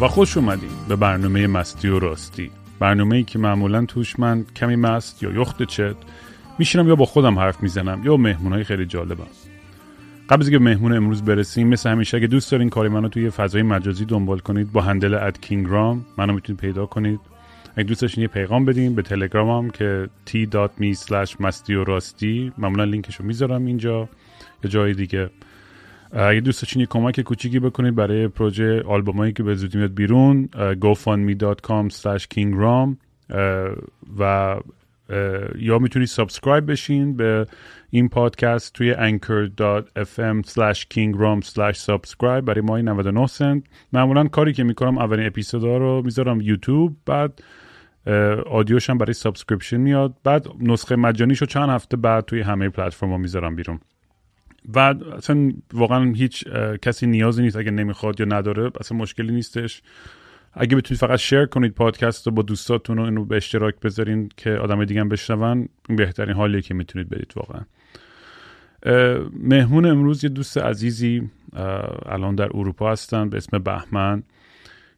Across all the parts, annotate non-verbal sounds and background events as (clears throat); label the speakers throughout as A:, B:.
A: و خوش اومدین به برنامه مستی و راستی. برنامه ای که معمولا توش من کمی مست یا یخت چت میشینم یا با خودم حرف می‌زنم یا مهمونهای خیلی جالبم. قبل از اینکه مهمون امروز برسیم مثل همیشه اگه دوست دارین کاری منو توی فضای مجازی دنبال کنید با هندل اد کینگرام منو می‌تونید پیدا کنید. اگه دوست داشتین یه پیغام بدین به تلگرامم که t.me مستی و راستی. معمولا لینکشو می‌ذارم اینجا. یا جای دیگه. اگه دوست داشتین کمک کوچیکی بکنید برای پروژه آلبومایی که به زودی میاد بیرون gofundme.com slash kingraam و یا می‌تونید subscribe بشین به این پادکست توی anchor.fm slash kingraam slash subscribe. برای ماهی 99 سنت. معمولا کاری که می‌کنم اولین اپیزودا رو می‌ذارم یوتیوب بعد audio ش هم برای subscription میاد. بعد نسخه مجانیش رو چند هفته بعد توی همه پلتفرم ها می‌ذارم بیرون. و اصلا واقعا هیچ کسی نیازی نیست اگه نمی‌خواد یا نداره اصلا مشکلی نیستش. اگه بتونید فقط شیر کنید پادکست رو با دوستاتون و اینو به اشتراک بذارین که آدم دیگه هم بشنون این بهترین حالیه که می‌تونید بدید واقعا. مهمون امروز یه دوست عزیزی الان در اروپا هستن به اسم بهمن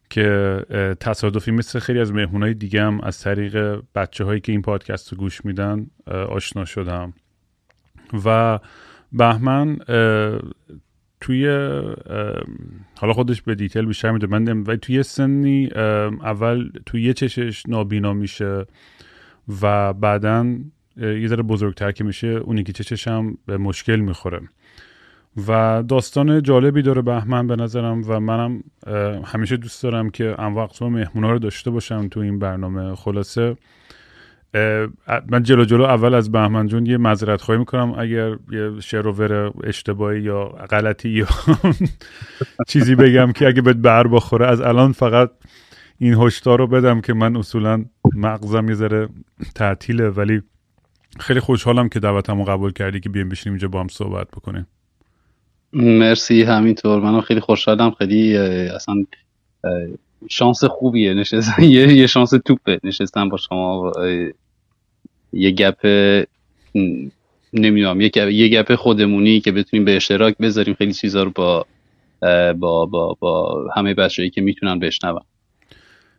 A: که تصادفی مثل خیلی از مهمونهای دیگه هم از طریق بچه هایی که این پادکست رو گوش میدن آشنا شدم. و بهمن توی حالا خودش به دیتیل بیشتر میده من و توی سنی اول توی یه چشش نابینا میشه و بعدا یه ذره بزرگتر که میشه اونی که چشش هم به مشکل می‌خوره. و داستان جالبی داره بهمن به نظرم و منم همیشه دوست دارم که وقت مهمونا رو داشته باشم تو این برنامه. خلاصه من جلو جلو اول از بهمن جون یه معذرت خواهی می‌کنم. اگر یه شروور اشتباهی یا غلطی یا (laughs) چیزی بگم که اگه بهت بر بخوره از الان فقط این هشدار رو بدم که من اصولا مغزم یه ذره تعطیله. ولی خیلی خوشحالم که دعوتمو قبول کردی که بیام بشینیم اینجا با هم صحبت بکنیم.
B: مرسی همینطور. منم خیلی خوشحالم. خیلی اصلا شانس خوبیه نشستن یه, یه شانس توپه. نشستن با شما یه گپ نمی‌دونم یه گپ خودمونی که بتونیم به اشتراک بذاریم. خیلی چیزا رو با با با با همه بچه‌ای که می‌تونن بشنون.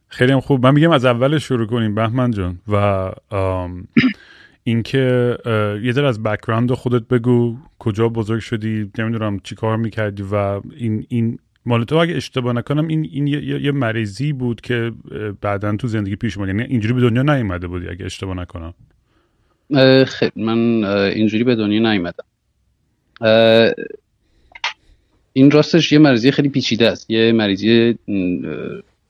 A: خیلی هم خوب. من میگم از اول شروع کنیم بهمن جان. و اینکه یه ذره از بک‌گراند خودت بگو. کجا بزرگ شدی؟ نمی‌دونم چی کار می‌کردی و این این مال تو اگه اشتباه نکنم این این یه, یه مریضی بود که بعدا تو زندگی پیش اومد. یعنی اینجوری به دنیا نیومده بودی اگه اشتباه نکنم.
B: خیلی من اینجوری به دنیا نیومدم. این راستش یه مریضی خیلی پیچیده است. یه مریضی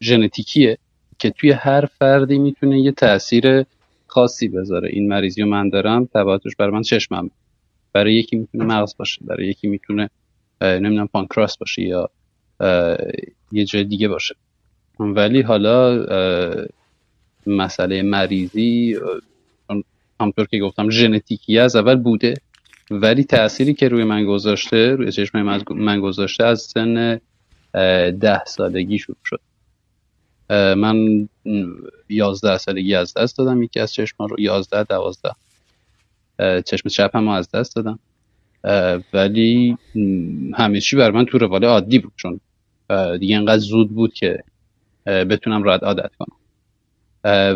B: ژنتیکیه که توی هر فردی می‌تونه یه تاثیر خاصی بذاره. این مریضی رو من دارم تبعاتش برای من چشمم برای یکی می‌تونه مغز باشه برای یکی می‌تونه نمی‌دونم پانکراس باشه یا یه جای دیگه باشه. ولی حالا مسئله مریضی همطور که گفتم ژنتیکی از اول بوده. ولی تأثیری که روی من گذاشته روی چشم من گذاشته از سن ده سالگی شروع شد. من یازده سالگی از دست دادم یکی از چشم رو. یازده دوازده. چشم چپم از دست دادم. ولی همه چی بر من تو روال عادی بود چون دیگه انقدر زود بود که بتونم راحت عادت کنم.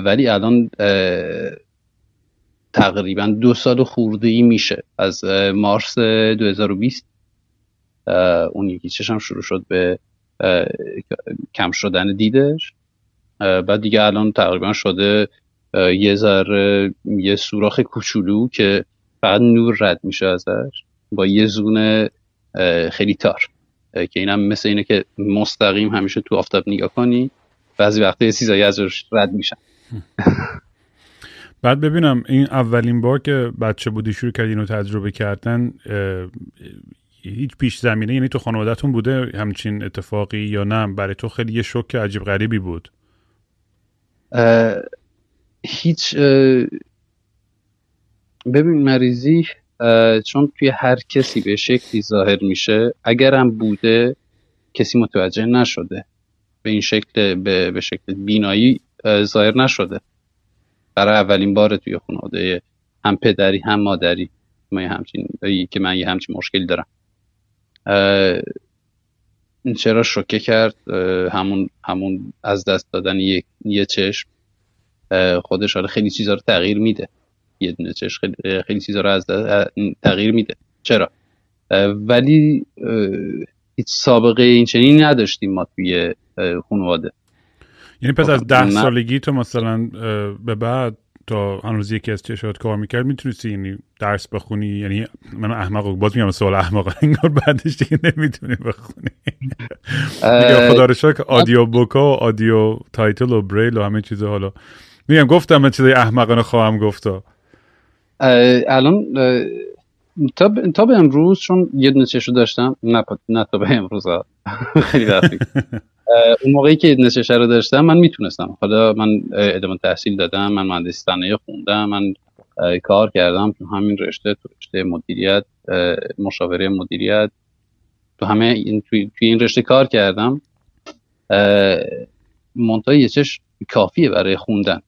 B: ولی الان تقریبا دو سال خورده ای میشه. از مارس 2020 اون یکی چشم شروع شد به کم شدن دیدش. بعد دیگه الان تقریبا شده یه ذره یه سوراخ کوچولو که فقط نور رد میشه ازش. با یه زون خیلی تار. که اینم مثل اینه که مستقیم همیشه تو آفتاب نگاه کنی بعضی وقتا یه چیزایی ازش رد میشن.
A: بعد ببینم این اولین بار که بچه بودی شروع کردین و تجربه کردن هیچ پیش زمینه یعنی تو خانوادهتون بوده همچین اتفاقی یا نه؟ برای تو خیلی یه شوک عجیب غریبی بود.
B: هیچ ببین مریضی چون توی هر کسی به شکلی ظاهر میشه اگرم بوده کسی متوجه نشده. به این شکل به, به شکل بینایی ظاهر نشده. برای اولین بار توی خانواده هم پدری هم مادری. ما همچین که من یه همچین مشکلی دارم. چرا شوکه کرد؟ همون همون از دست دادن یه, یه چشم. خودش حالا خیلی چیزا رو تغییر میده. یه دونه چشم خیلی, خیلی چیزا رو از تغییر میده. چرا؟ ولی هیچ سابقه این چنین نداشتیم ما توی خانواده.
A: یعنی پس از ده سالگی تو مثلا به بعد تا هنوز یکی از چشات کار می‌کرد می‌تونستی یعنی درس بخونی؟ یعنی من احمق باز میگم سوال احمق انگار بعدش دیگه نمی‌تونی بخونی. میگم خدا رو شکر audio book ا و audio title و بریل و همه چیز حالا. میگم گفتم من چیزای احمقانه خواهم گفتا
B: الان تا, تا به امروز چون یه دونه چشمو داشتم نه, نه تا به امروز (laughs) خیلی (laughs) اون موقعی که نششه رو داشتم من می‌تونستم. حالا من ادامه تحصیل دادم من مهندسی صنایع خوندم من کار کردم تو همین رشته تو رشته مدیریت مشاوره مدیریت. تو همه این توی, این رشته کار کردم. منتها یه چشم کافیه برای خوندن.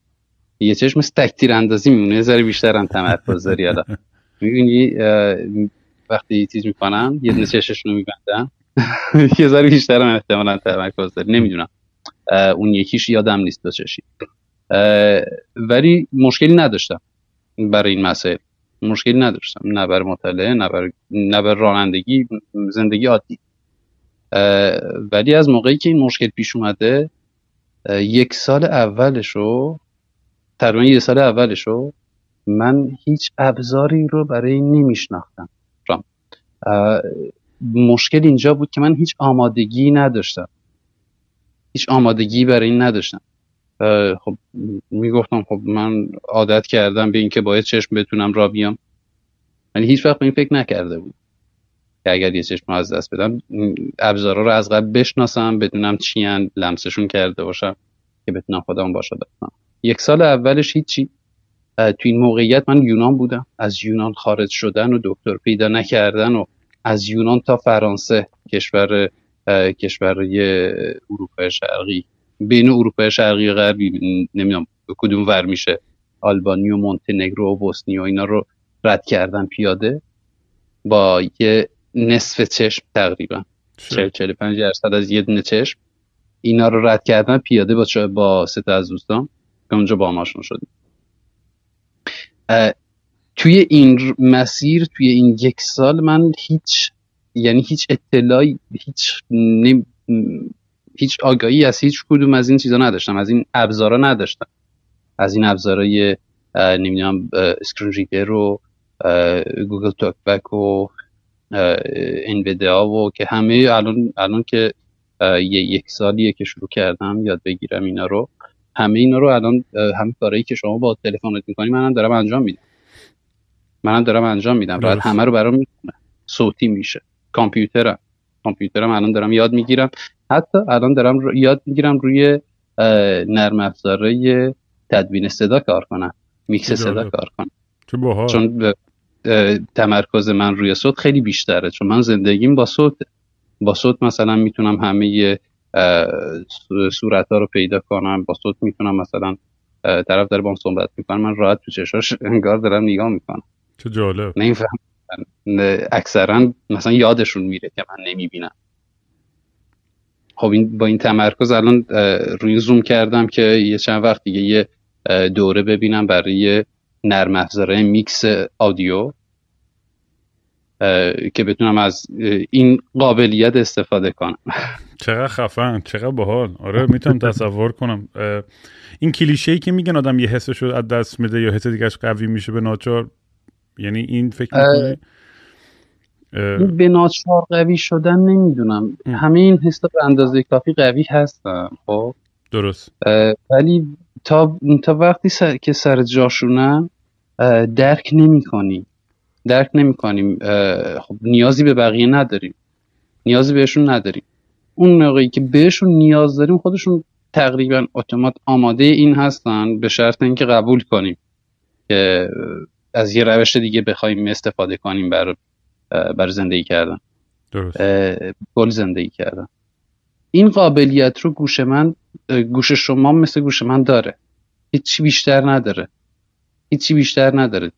B: یه چشم تکتیر اندازی میمونه یه بیشتر هم تمرکز داری حالا. (laughs) می‌بینی وقتی چیز می‌کنم یه دونه چششون رو میبندم (laughs) یه ذره بیشتر هم احتمالا تمرکز داری نمی‌دونم اون یکیش یادم نیست دو چشی. ولی مشکلی نداشتم برای این مسائل. مشکلی نداشتم. نه برای مطالعه نه برای, نه برای رانندگی زندگی عادی. ولی از موقعی که این مشکل پیش اومده یک سال اولشو تقریبا یک سال اولشو من هیچ ابزاری رو برای نمیشناختم. مشکل اینجا بود که من هیچ آمادگی نداشتم. هیچ آمادگی برای این نداشتم. خب می‌گفتم خب من عادت کردم به اینکه باید چشم بتونم را بیام. یعنی هیچ وقت به این فکر نکرده بود که اگر یه چشم از دست بدم ابزارا رو از قبل بشناسم بدونم چی لمسشون کرده باشم که بتونم خودم باشه دستم یک سال اولش هیچی. تو این موقعیت من یونان بودم. از یونان خارج شدن و دکتر پیدا نکردن و از یونان تا فرانسه کشور کشورهای اروپای شرقی. بین اروپای شرقی و غربی نمی‌دونم کدوم ور میشه. آلبانی و مونتنگرو و بوسنی و اینا رو رد کردن پیاده. با یه نصف چشم تقریبا. 40 45 درصد از یه دونه چشم. اینا رو رد کردن پیاده با با سه از دوستان اونجا با ماشون شدیم. توی این مسیر توی این یک سال من هیچ یعنی هیچ اطلاعی هیچ هیچ آگاهی از هیچ کدوم از این چیزا نداشتم از این ابزارا نداشتم. از این ابزارای نمی‌دونم screen reader و Google TalkBack و NVDA و که همه الان الان که یک سالیه که شروع کردم یاد بگیرم اینا رو. همه اینا رو الان همه کارهایی که شما با تلفنت می‌کنی منم دارم انجام میدم. منم دارم انجام میدم. بعد همه رو برام صوتی میشه. کامپیوترم. کامپیوترم الان دارم یاد می‌گیرم. حتی الان دارم یاد می‌گیرم روی نرم افزارهای تدوین صدا کار کنم. میکس صدا کار کنم. چون تمرکز من روی صوت خیلی بیشتره. چون من زندگیم با صوت با صوت مثلا می‌تونم همه صورت ها رو پیدا کنم. با صوت می‌تونم مثلا طرف داره با هم صحبت می‌کنم من راحت تو چشاش انگار دارم نگاه می‌کنم.
A: چه جالب.
B: نمیفهم اکثرا مثلا یادشون میره که من نمی‌بینم. خب این با این تمرکز الان روی زوم کردم که یه چند وقت دیگه یه دوره ببینم برای نرم افزاره میکس آدیو. که بتونم از این قابلیت استفاده کنم.
A: چقدر خفن چقدر باحال. آره می‌تونم تصور کنم. این کلیشه ای که میگن آدم یه حسش رو از دست میده یا حس دیگهش قوی میشه به ناچار یعنی این فکر می‌کنی؟
B: به ناچار قوی شدن نمی‌دونم. همه این حس به اندازه کافی قوی هستن خب؟
A: درست.
B: ولی تا تا وقتی سر... که سر جاشونن درک نمی کنی درک نمی‌کنیم خب نیازی به بقیه نداریم. نیازی بهشون نداریم. اون موقعی که بهشون نیاز داریم خودشون تقریبا اتومات آماده این هستن به شرط اینکه قبول کنیم که از یه روش دیگه بخوایم استفاده کنیم بر بر زندگی کردن.
A: درست.
B: گل زندگی کردن. این قابلیت رو گوش من گوش شما مثل گوش من داره. هیچی بیشتر نداره. هیچی بیشتر نداره.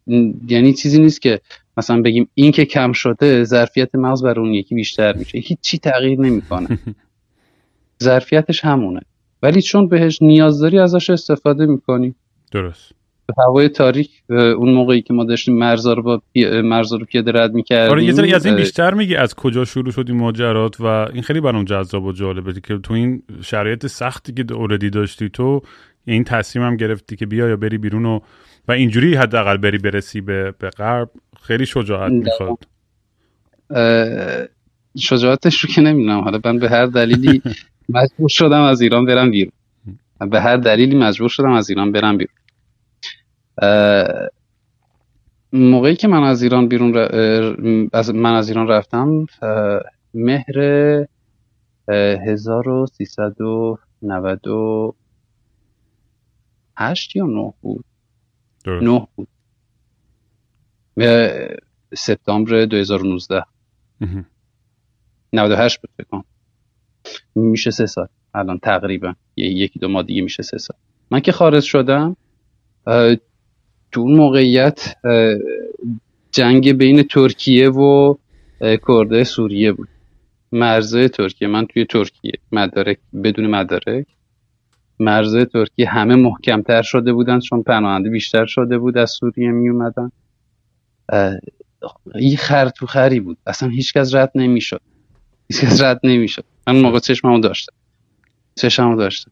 B: یعنی چیزی نیست که مثلا بگیم این که کم شده ظرفیت مغز بر اون یکی بیشتر میشه. هیچی تغییر نمی‌کنه. (laughs) ظرفیتش همونه. ولی چون بهش نیاز داری ازش استفاده می‌کنی.
A: درست.
B: هوای تاریک اون موقعی که ما داشتیم مرزا رو با پی... مرزا رو پیاده رد می‌کردیم.
A: آره یه ذره از این بیشتر میگی از کجا شروع شد این ماجرات و این خیلی برام جذاب و جالبه که تو این شرایط سختی که اوردی داشتی تو این تصمیم هم گرفتی که بیا یا بری بیرون و و اینجوری حداقل بری برسی به به غرب خیلی شجاعت می‌خواد.
B: شجاعتش رو که نمی‌دونم. حالا (laughs) من به هر دلیلی مجبور شدم از ایران برم بیرون. به هر دلیلی مجبور شدم از ایران برم بیرون. موقعی که من از ایران بیرون از من از ایران رفتم مهر 1398 یا 9 بود؟ 9 بود سپتامبر 2019 98 بود فکر میشه سه سال. الان تقریبا. یکی دو ماه دیگه میشه سه سال. من که خارج شدم تو اون موقعیت جنگ بین ترکیه و کرده سوریه بود. مرزه ترکیه. من توی ترکیه. مدارک بدون مدارک. مرزه ترکیه همه محکمتر شده بودن چون پناهنده بیشتر شده بود از سوریه می اومدن. یه خر تو خری بود. اصلا هیچکس رد نمی‌شد. هیچکس رد نمی‌شد. من موقع چشممو داشتم. چشممو داشتم.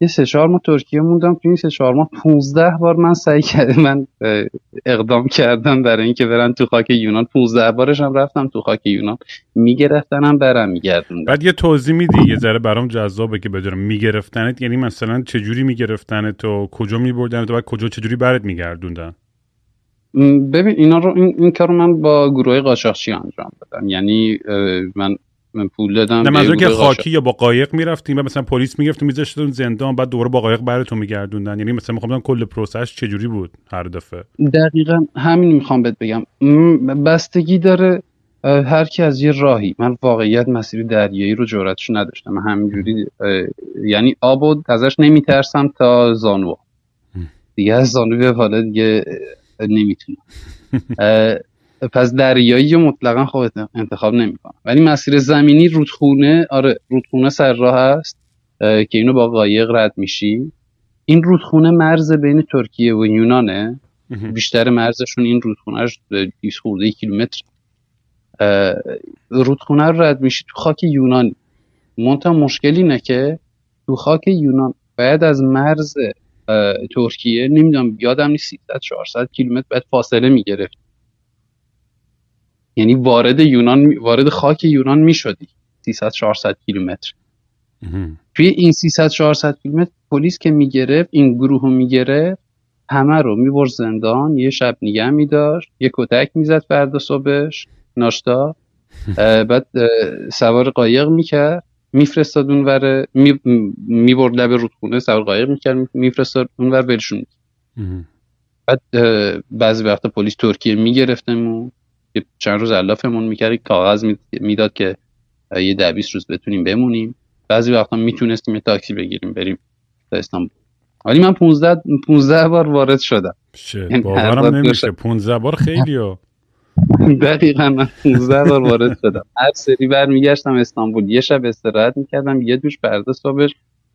B: یه سه چهار ماه ترکیه موندم تو این سه چهار ماه 15 بار من سعی کردم من اقدام کردم برای اینکه برن تو خاک یونان. 15 بارش هم رفتم تو خاک یونان. میگرفتنم برم میگردوندم.
A: بعد یه توضیح میدی؟ یه ذره برام جذابه که بدونم. میگرفتنت یعنی مثلا چه جوری میگرفتنت تو کجا میبردن و بعد کجا چه جوری برات میگردوندن؟
B: ببین اینا رو این, این کارو من با گروه قاچاقچی انجام دادم. یعنی من من پول دادم
A: نه منظور که خاکی یا با قایق می‌رفتیم و مثلا پلیس می‌گرفت میذاشتون زندان بعد دوباره با قایق براتون میگردوندن. یعنی مثلا می‌خوام کل پروسش چجوری بود هر دفعه.
B: دقیقا همین می‌خوام بهت بگم. بستگی داره هر کی از یه راهی. من واقعیت مسیر دریایی رو جرأتش نداشتم. من همینجوری یعنی آب ازش نمیترسم تا زانو دیگه از زانو به حالا دیگه نمی‌تونم. (laughs) پس دریایی مطلقا خب انتخاب نمی‌کنم ولی مسیر زمینی رودخونه آره رودخونه سر راه هست که اینو با قایق رد میشی این رودخونه مرز بین ترکیه و یونانه. بیشتر مرزشون این رودخونهش 20 خورده کیلومتر. رودخونه رو رد میشی تو خاک یونان منتها مشکلی اینه که تو خاک یونان باید از مرز ترکیه نمی‌دونم یادم نیست 300 400 کیلومتر باید فاصله می‌گرفت. یعنی وارد یونان وارد خاک یونان می‌شدی 300 400 کیلومتر. توی این 300 400 کیلومتر پلیس که می‌گرفت این گروه رو می‌گرفت همه رو می‌برد زندان. یه شب نگه میداشت یه کتک می‌زد فردا صبحش. ناشتا. (laughs) بعد سوار قایق می‌کرد میفرستاد اونور می‌برد لب رودخونه. سوار قایق می‌کرد میفرستاد اونور ولشون. بعد بعضی وقتا پلیس ترکیه میگرفتمون چند روز علافمون می‌کرد کاغذ می‌داد که یه ده روز بتونیم بمونیم. بعضی وقتا می‌تونستیم یه تاکسی بگیریم بریم تا استانبول. ولی من 15 15 بار وارد شدم.
A: یعنی باورم نمیشه. 15 بار خیلی ها (laughs)
B: دقیقا من 15 بار وارد شدم. هر سری برمیگشتم استانبول. یه شب استراحت می‌کردم یه دوش پرده صبحش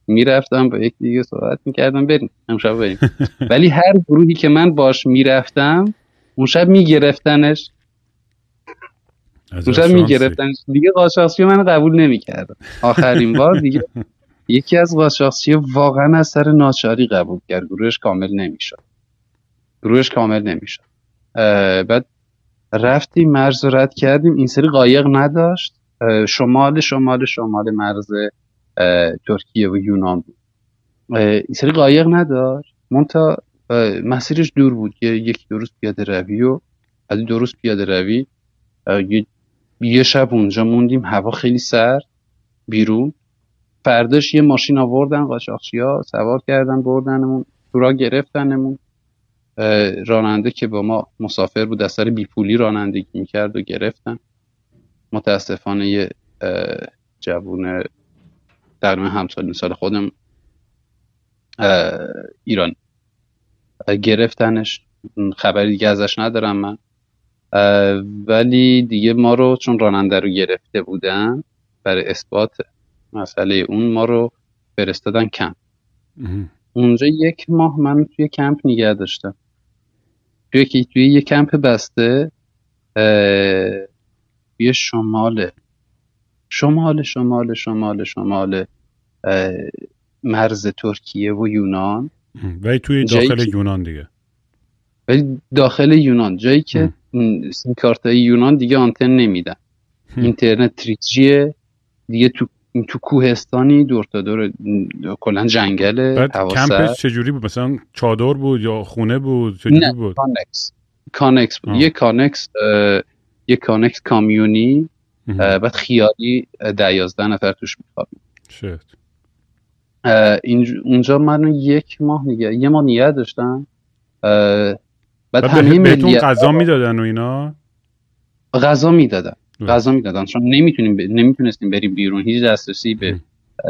B: می‌رفتم با یک دیگه صحبت می‌کردم بریم. امشب بریم. (laughs) ولی هر گروهی که من باش می‌رفتم اون شب میگرفتنش اونجا می‌گرفتن دیگه قاچاقچی من قبول نمی‌کردم آخرین بار دیگه (laughs) یکی از قاچاقچی واقعا از سر ناچاری قبول کرد. گروهش کامل نمی‌شد. گروهش کامل نمی‌شد. بعد رفتیم مرز رد کردیم. این سری قایق نداشت. شمال شمال شمال مرز ترکیه و یونان بود. این سری قایق نداشت. منتها مسیرش دور بود. که یک دو روز پیاده روی و از دو روز پیاده روی یه, یه شب اونجا موندیم هوا خیلی سرد بیرون. فرداش یه ماشین آوردن قاچاقچی ها سوار کردن بردنمون تو را گرفتنمون راننده که با ما مسافر بود از سر بیپولی رانندگی می‌کرد و گرفتن. متاسفانه یه جوون در همسال سال خودم ایران. گرفتنش خبری دیگه ازش ندارم من. ولی دیگه ما رو چون راننده رو گرفته بودن برای اثبات مسئله اون ما رو فرستادن کمپ. اونجا یک ماه من توی کمپ نگه داشتم. توی توی یه کمپ بسته توی شمال شمال شمال شمال شمال مرز ترکیه و یونان.
A: ولی توی داخل یونان دیگه.
B: ولی داخل یونان. جایی که سیم یونان دیگه آنتن نمیدن. اینترنت 3G یه. دیگه تو تو کوهستانی دور تا دور کلا جنگل
A: بعد کمپش چجوری بود؟ مثلا چادر بود یا خونه بود؟ چجوری
B: نه،
A: بود؟
B: کانکس کانکس بود. یه کانکس یه کانکس کامیونی. بعد خیالی ده یازده نفر توش میخوابیم اونجا من یک ماه نگه یه ماه نگه داشتم. بعد, همه
A: بهتون غذا می‌دادن و اینا؟
B: غذا می‌دادن. غذا می‌دادن. چون نمی‌تونیم ب... نمی‌تونستیم بریم بیرون. هیچ دسترسی به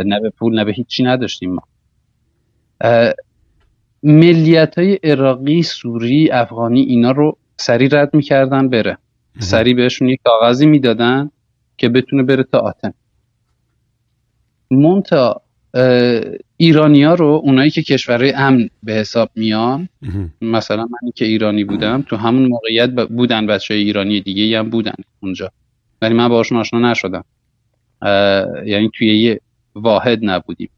B: نه به پول نه به هیچی نداشتیم ما. ملیت های عراقی سوری افغانی اینا رو سری رد می‌کردن بره. سری بهشون یک کاغذی می‌دادن که بتونه بره تا آتن. مونتا ایرانیا رو اونایی که کشورهای امن به حساب میان مثلا من که ایرانی بودم تو همون موقعیت بودن بچه ایرانی دیگه هم بودن اونجا. ولی من باشون آشنا نشدم. یعنی توی یه واحد نبودیم.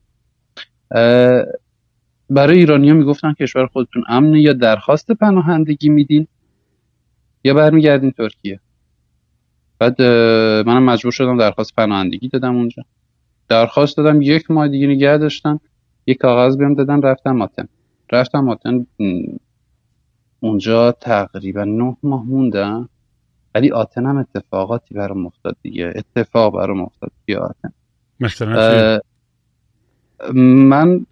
B: برای ایرانی ها می‌گفتن کشور خودتون امنه یا درخواست پناهندگی میدین یا برمیگردین ترکیه؟ بعد منم مجبور شدم درخواست پناهندگی دادم اونجا. درخواست دادم یک ماه دیگه نگه داشتن یک کاغذ بهم دادن رفتم ماتن رفتم ماتن اونجا تقریبا نه ماه موندم ولی آتن هم اتفاقاتی برام افتاد دیگه. اتفاق برام افتاد توی آتن.
A: مثلا
B: من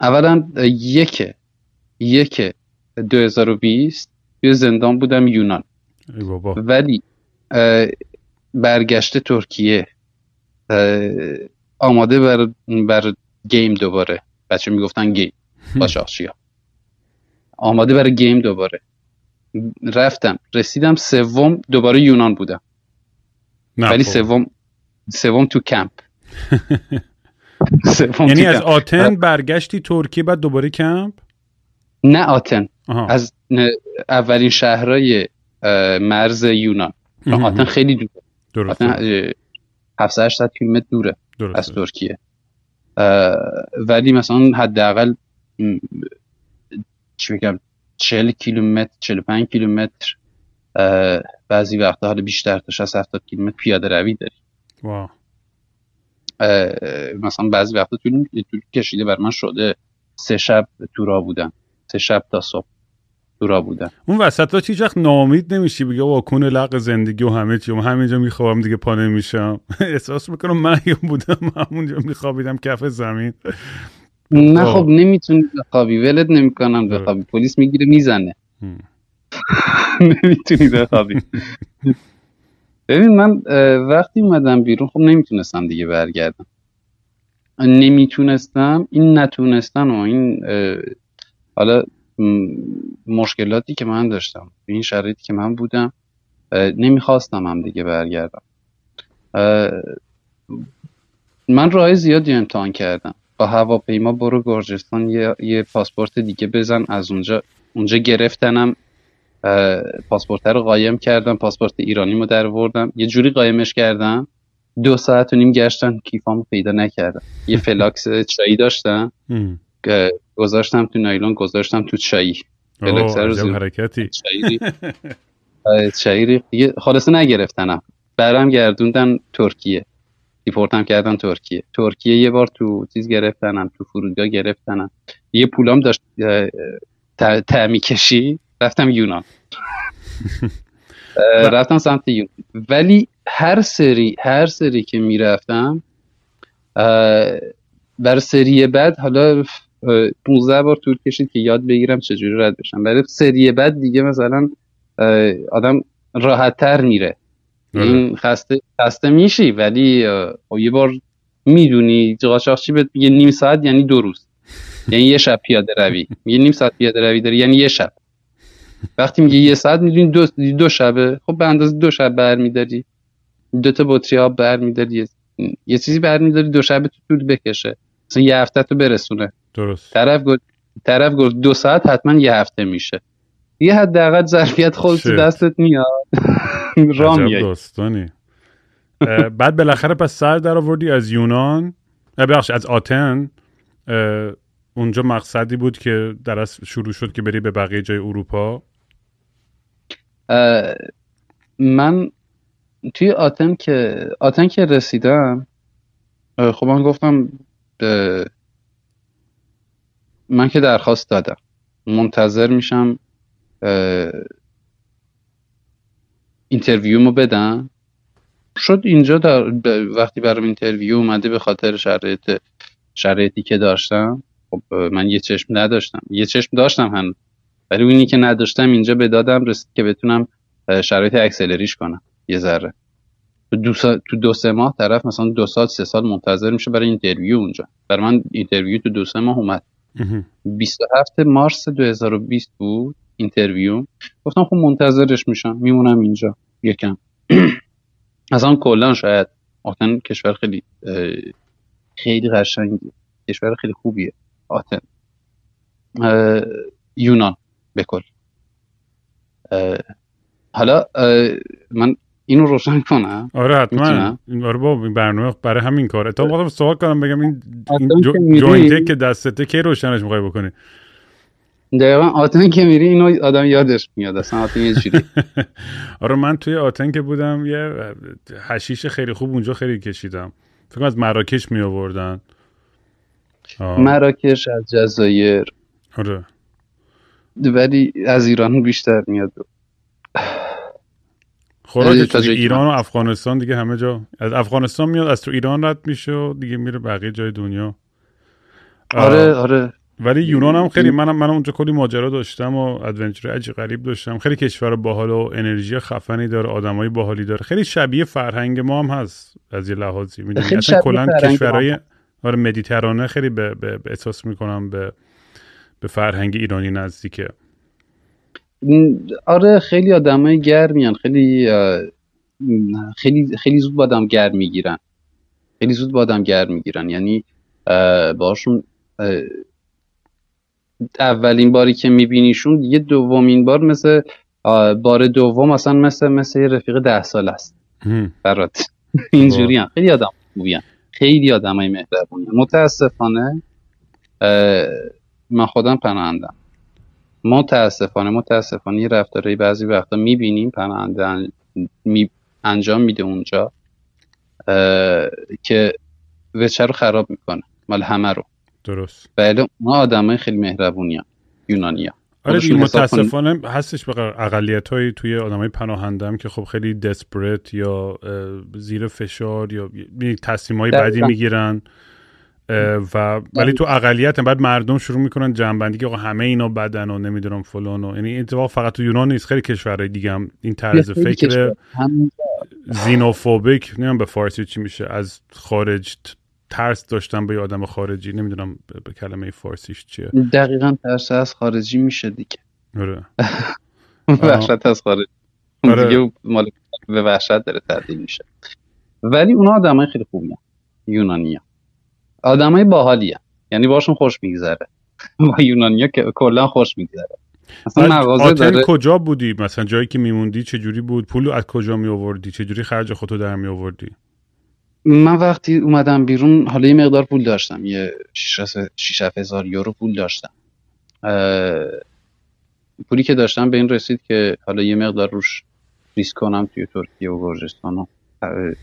B: اولا یک یک 2020 توی زندان بودم یونان. ولی برگشته ترکیه آماده بر, بر گیم دوباره. بچه می‌گفتن گیم. با شاخشی آماده برای گیم دوباره. رفتم. رسیدم سوم دوباره یونان بودم. ولی خب. سوم سوم تو کمپ. (laughs)
A: یعنی از آتن برگشتی ترکیه بعد دوباره کمپ؟
B: نه آتن. از اولین شهرهای مرز یونان. آتن خیلی دوره
A: درست.
B: 700 کیلومتر دوره. از ترکیه. ولی مثلا حداقل چی بگم 40 کیلومتر 45 کیلومتر بعضی وقتا حالا بیشتر تا 60 70 کیلومتر پیاده روی داری.
A: واو.
B: مثلا بعضی وقتا طول کشیده بر من شده سه شب تو را بودن. سه شب تا صبح. تو را بودن
A: اون وسط ها چیز وقت نامید نمیشی بگه واکون لق زندگی و همه چی. همینجا میخوابم دیگه پا نمیشم. (laughs) احساس می‌کنم من بودم همونجا میخوابیدم کف زمین.
B: نه خب. نمی‌تونی بخوابی. ولد نمی‌کنم بخوابی. پلیس می‌گیره می‌زنه. (laughs) نمی‌تونی بخوابی. (laughs) ببین من وقتی اومدم بیرون خب نمی‌تونستم دیگه برگردم. نمی‌تونستم این نتونستن و این حالا مشکلاتی که من داشتم این شرایطی که من بودم نمی‌خواستم هم دیگه برگردم. من راه زیادی امتحان کردم. با هواپیما برو گرجستان یه, یه پاسپورت دیگه بزن از اونجا اونجا گرفتنم. پاسپورت رو قایم کردم پاسپورت ایرانی رو در وردم یه جوری قایمش کردم. دو ساعت و نیم گشتم کیفامو پیدا نکردم. یه فلاکس چایی داشتم. گذاشتم تو نایلون گذاشتم تو چایی.
A: فلاکس رو حرکتی.
B: چایی. دیگه خلاصه نگرفتنم. برام گردوندن ترکیه. دیپورتم کردن ترکیه. ترکیه یه بار تو چیز گرفتنم تو فرودگاه گرفتنم. یه پولام داشت تعمی کشی. رفتم یونان. (laughs) رفتم سمت یونان. ولی هر سری هر سری که می‌رفتم بر سری بعد حالا 15 بار طول کشید که یاد بگیرم چجوری رد بشم. برای سری بعد دیگه مثلا آدم راحت تر میره. آره. این خسته خسته میشی ولی خب یه بار می‌دونی قاچاقچی بهت میگه نیم ساعت یعنی دو روز. (laughs) یعنی یه شب پیاده روی. یه نیم ساعت پیاده روی داری یعنی یه شب. وقتی میگه یه ساعت می‌دونی دو, دو شبه. خب به اندازه دو شب برمیداری. دو تا بطری آب برمیداری. یه چیزی برمیداری دو شب تو طول بکشه. مثلا یه هفته تو برسونه.
A: درست.
B: طرف گفت طرف گفت دو ساعت حتما یه هفته میشه. یه حداقل ظرفیت خودت دستت میاد. (laughs)
A: راه میای. بعد بالاخره پس سر در آوردی از یونان. ببخش از آتن. اونجا مقصدی بود که در شروع شد که بری به بقیه جای اروپا؟
B: من توی آتن که آتن که رسیدم خب من گفتم من که درخواست دادم. منتظر میشم interview مو بدم شد اینجا در وقتی برام interview اومده به خاطر شرایط شرایطی که داشتم خب من یه چشم نداشتم. یه چشم داشتم هنوز. ولی اونی که نداشتم اینجا به دادم رسید که بتونم شرایط accelerate ش کنم. یه ذره. تو دو, تو دو سه ماه طرف مثلا دو سال سه سال منتظر میشه برای interview اونجا. برای من interview تو دو سه ماه اومد. 27 مارس 2020 بود اینترویو. گفتم خب منتظرش میشم میمونم اینجا یکم. (clears throat) اصلا کلا شاید آتن کشور خیلی خیلی قشنگی کشور خیلی خوبیه آتن. یونان بکل حالا من اینو روشن کنم.
A: آره حتما. آره با برنامه برای همین کار تا سوال کنم بگم این, این جوینته که دستته کی روشنش می‌خوای بکنی؟
B: دقیقا آتن که میری اینو آدم یادش میاد. اصلا آتن یه جوری (laughs)
A: آره من توی آتن که بودم یه حشیش خیلی خوب اونجا خیلی کشیدم. فکر از مراکش می آوردن
B: مراکش از جزایر.
A: آره.
B: ولی از ایران بیشتر میاد.
A: خوراک ایران و افغانستان دیگه همه جا از افغانستان میاد از تو ایران رد میشه و دیگه میره بقیه جای دنیا.
B: آره آره.
A: ولی یونان هم خیلی منم من اونجا کلی ماجرا داشتم و ادونچر عجیب غریب داشتم. خیلی کشور باحال و انرژی خفنی داره آدمای باحالی داره. خیلی شبیه فرهنگ ما هم هست از یه لحاظی می‌دونی؟ اصلا کلا کشورهای آره مدیترانه خیلی به, به, به احساس می‌کنم به به فرهنگ ایرانی نزدیکه.
B: آره خیلی آدمای گرمیان خیلی خیلی خیلی زود با آدم گرم می‌گیرن. خیلی زود با آدم گرم می‌گیرن. یعنی باشون اولین باری که میبینیشون یه دومین بار مثل بار دوم اصلا مثل مثل رفیق ده سال است. برات. (laughs) اینجوری هم. خیلی آدم خوبی خیلی آدم های مهربونی متاسفانه من خودم پناهندم. متاسفانه متاسفانه یه رفتارهایی بعضی وقتا می‌بینیم می انجام میده اونجا که وچه رو خراب می‌کنه مال همه رو
A: درست
B: بله ما آدمای خیلی مهربونی هم. یونانی هم.
A: آره متاسفانه هستش به اقلیت های توی آدمای پناهنده هم که خب خیلی دسپریت یا زیر فشار یا تصمیم های بدی می‌گیرن و ولی تو اقلیت بعد مردم شروع می‌کنن جنبندی که همه اینا بدن و نمی‌دونم فلان و یعنی اتفاق فقط تو یونان نیست خیلی کشورهای دیگه هم این طرز فکر زینوفوبیک نمی‌دونم به فارسی چی میشه از خارج ترس داشتن به آدم خارجی نمی‌دونم به کلمه فارسیش چیه.
B: دقیقا ترس از خارجی میشه دیگه.
A: آره. (laughs)
B: وحشت از خارجی. آره. دیگه مال به وحشت داره تبدیل میشه. ولی اونا آدمای خیلی خوبی هم. یونانی هم. آدمای باحالی هم. یعنی باشون خوش میگذره. با یونانیا که کلا خوش میگذره.
A: مثلا مغازه داره کجا بودی؟ مثلا جایی که میموندی چه جوری بود؟ پول از کجا می آوردی چه جوری خرج خودتو در می آوردی
B: من وقتی اومدم بیرون حالا یه مقدار پول داشتم. یه 6 هزار یورو پول داشتم. پولی که داشتم به این رسید که حالا یه مقدار روش ریسک کنم توی ترکیه و گرجستان و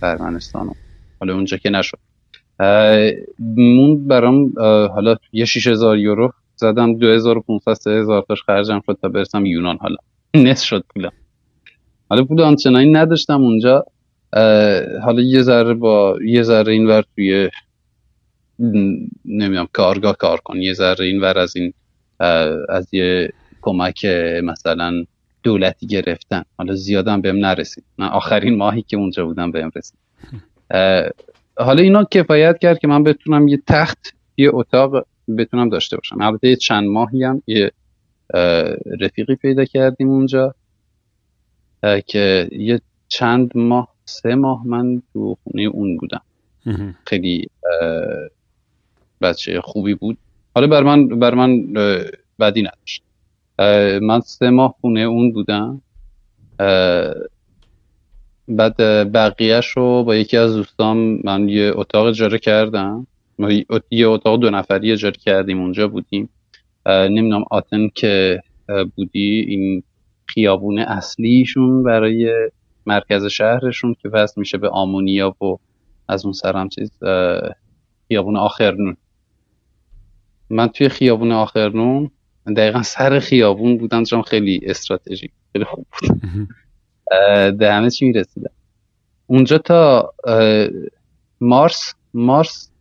B: ارمنستان و حالا اونجا که نشد. موند برام حالا یه 6000 یورو زدم 2500 3000 تاش خرجم شد تا برسم یونان حالا (laughs) نصف شد پولم. حالا پول آنچنانی نداشتم اونجا حالا یه ذره با یه ذره اینور توی نمی‌دونم کارگاه کار کن یه ذره اینور از این از یه کمک مثلا دولتی گرفتن. حالا زیادم بهم نرسید. من آخرین ماهی که اونجا بودم بهم رسید. حالا اینا کفایت کرد که من بتونم یه تخت یه اتاق بتونم داشته باشم. البته چند ماهی هم یه رفیقی پیدا کردیم اونجا که یه چند ماه سه ماه من تو خونه اون بودم. خیلی بچه خوبی بود. حالا بر من بر من بدی نداشت. من سه ماه خونه اون بودم. بعد بقیهش رو با یکی از دوستان من یه اتاق اجاره کردم. یه اتاق دو نفری اجاره کردیم اونجا بودیم. نمی‌دونم آتن که بودی این خیابون اصلیشون برای مرکز شهرشون که وصل میشه به آمونیا و از اون سر هم چیز خیابون آخرنون من توی خیابون آخرنون دقیقا سر خیابون بودم چون خیلی استراتژی خیلی خوب بود. (laughs) به همه چی می‌رسیدم. اونجا تا مارس مارس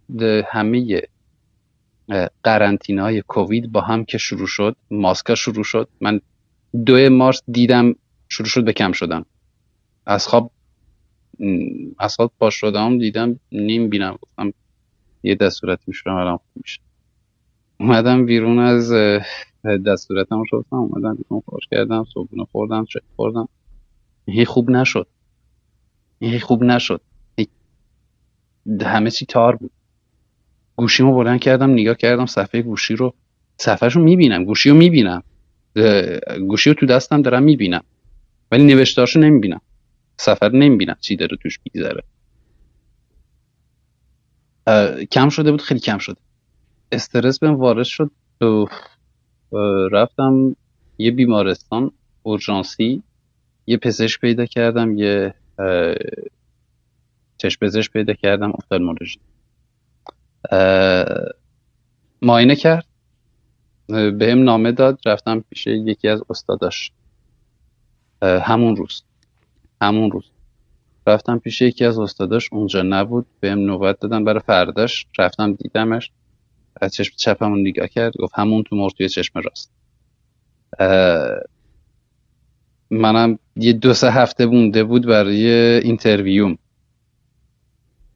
B: همه قرنطینه های کووید با هم که شروع شد ماسکا شروع شد. من دو مارس دیدم شروع شد به کم شدن. از خواب از خواب پاش شدم دیدم نیم بینم. گفتم یه دستورت میشورم الان خوب میشه. اومدم بیرون از دستورتم شدم اومدم بیرون خوش کردم صبحونه خوردم چک خوردم. هی خوب نشد. هی خوب نشد. همه چی تار بود. گوشیمو بلند کردم نگاه کردم صفحه گوشی رو صفحهشو می‌بینم گوشی رو می‌بینم. گوشی رو تو دستم دارم می‌بینم. ولی نوشتارشو نمی‌بینم. سفر نمی‌بینم چی داره توش میگذره. کم شده بود خیلی کم شده. استرس بهم وارد شد. رفتم یه بیمارستان اورژانسی. یه پزشک پیدا کردم یه چشم پزشک پیدا کردم افتالمولوژی. ماینه کرد بهم نامه داد رفتم پیش یکی از استاداش. همون روز همون روز. رفتم پیش یکی از استاداش اونجا نبود بهم نوبت دادن برای فرداش. رفتم دیدمش از چشم چپمون نگاه کرد گفت همون تو مرد توی چشم راست. منم یه دو سه هفته مونده بود برای interview م.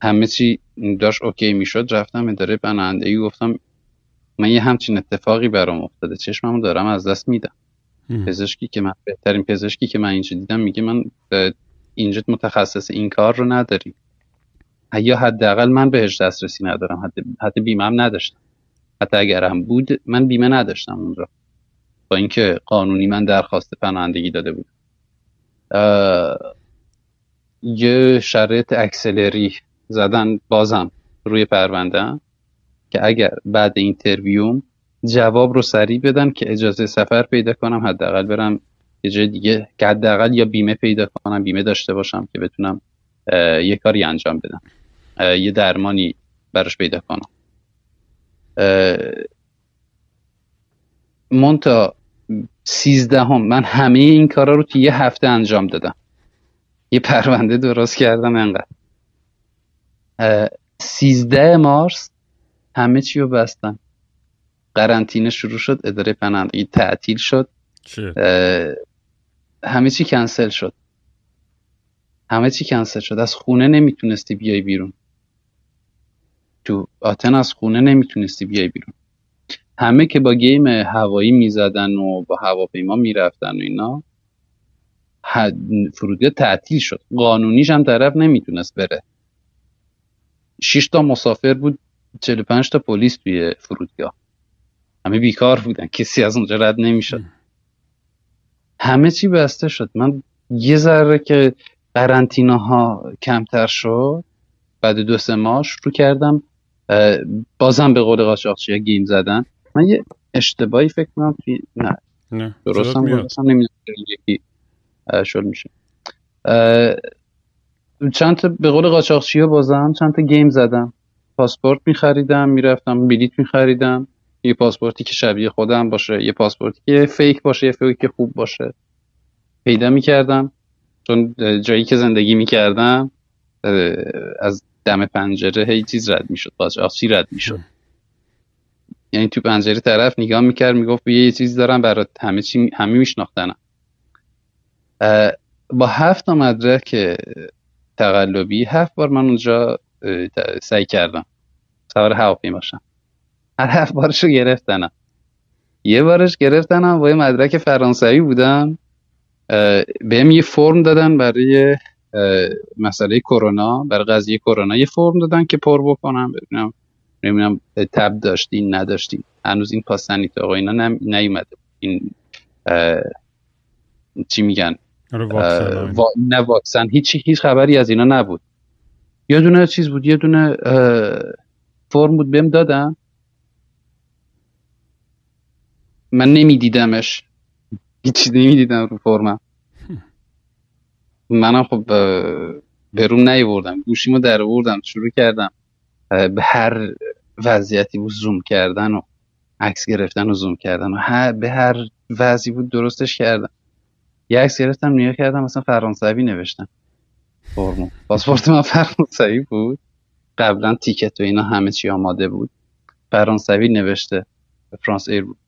B: همه چی داشت okay می‌شد رفتم اداره ای گفتم من یه همچین اتفاقی برام افتاده چشممو دارم از دست میدم. پزشکی که من بهترین پزشکی که من اینجا دیدم میگه من اینجا متخصص این کار رو نداریم یا حداقل من بهش دسترسی ندارم حتی, حتی بیمه هم نداشتم. حتی اگر هم بود من بیمه نداشتم اونجا. با اینکه قانونی من درخواست پناهندگی داده بود. یه شرط accelerate زدن بازم روی پرونده که اگر بعد interview م جواب رو سریع بدن که اجازه سفر پیدا کنم حداقل برم یه جای دیگه که حداقل یا بیمه پیدا کنم بیمه داشته باشم که بتونم یه کاری انجام بدم. یه درمانی براش پیدا کنم. مونتا سیزدهم. من همه این کارا رو تو یه هفته انجام دادم. یه پرونده درست کردم انقدر. سیزده مارس همه چی رو بستن قرنطینه شروع شد اداره پناهندگی تعطیل شد. همه چی کنسل شد. همه چی کنسل شد. از خونه نمی‌تونستی بیای بیرون. تو آتن از خونه نمی‌تونستی بیای بیرون. همه که با گیم هوایی می‌زدن و با هواپیما می‌رفتن و اینا فرودگاه تعطیل شد. قانونیش هم طرف نمی‌تونست بره. 6 تا مسافر بود 45 تا پلیس توی فرودگاه. همه بیکار بودن. کسی از اونجا رد نمی‌شد. همه چی بسته شد. من یه ذره که قرنطینه ها کمتر شد بعد دو سه ماه شروع کردم بازم به قول قاچاقچی game زدن. من یه اشتباهی فکر کنم نه. نه. درستم درستم نمی‌دونم یکی شل میشه. چند تا به قول قاچاقچی ها بازم چند تا game زدم. پاسپورت میخریدم می‌رفتم بلیت میخریدم. یه پاسپورتی که شبیه خودم باشه یه پاسپورتی که fake باشه یه fake که خوب باشه. پیدا می‌کردم. چون جایی که زندگی می‌کردم از دم پنجره هی چیز رد می‌شد آفسی رد می‌شد. یعنی تو پنجره طرف نگاه می‌کرد می‌گفت یه چیز دارم برای همه چی همه میشناختنم. با هفت مدرک تقلبی هفت بار من اونجا سعی کردم. سوار هواپیما باشم. هر هفت بارش رو گرفتنم. یه بارش گرفتنم با یه مدرک فرانسوی بودم. بهم یه فرم دادن برای مسئله کرونا برای قضیه کرونا. یه فرم دادن که پر بکنم ببینم نمی‌دونم تب داشتین نداشتین. هنوز این پاس آقا اینا نیومده. این چی میگن؟
A: آره،
B: نه واکسن. هیچ هیچ خبری از اینا نبود. یه دونه چیز بود یه دونه فرم بود بهم دادم من نمیدیدمش. هیچ نمی‌دیدم رو فرمم. منم خب برون نیوردم گوشیمو در آوردم شروع کردم. به هر وضعیتی بود زوم کردن و عکس گرفتن و زوم کردن و هر به هر وضعی بود درستش کردم یه عکس گرفتم نیا کردم مثلا فرانسوی نوشتم فرمو پاسپورت من فرانسوی بود. قبلا تیکت و اینا همه چی آماده بود. فرانسوی نوشته. فرانس ایر بود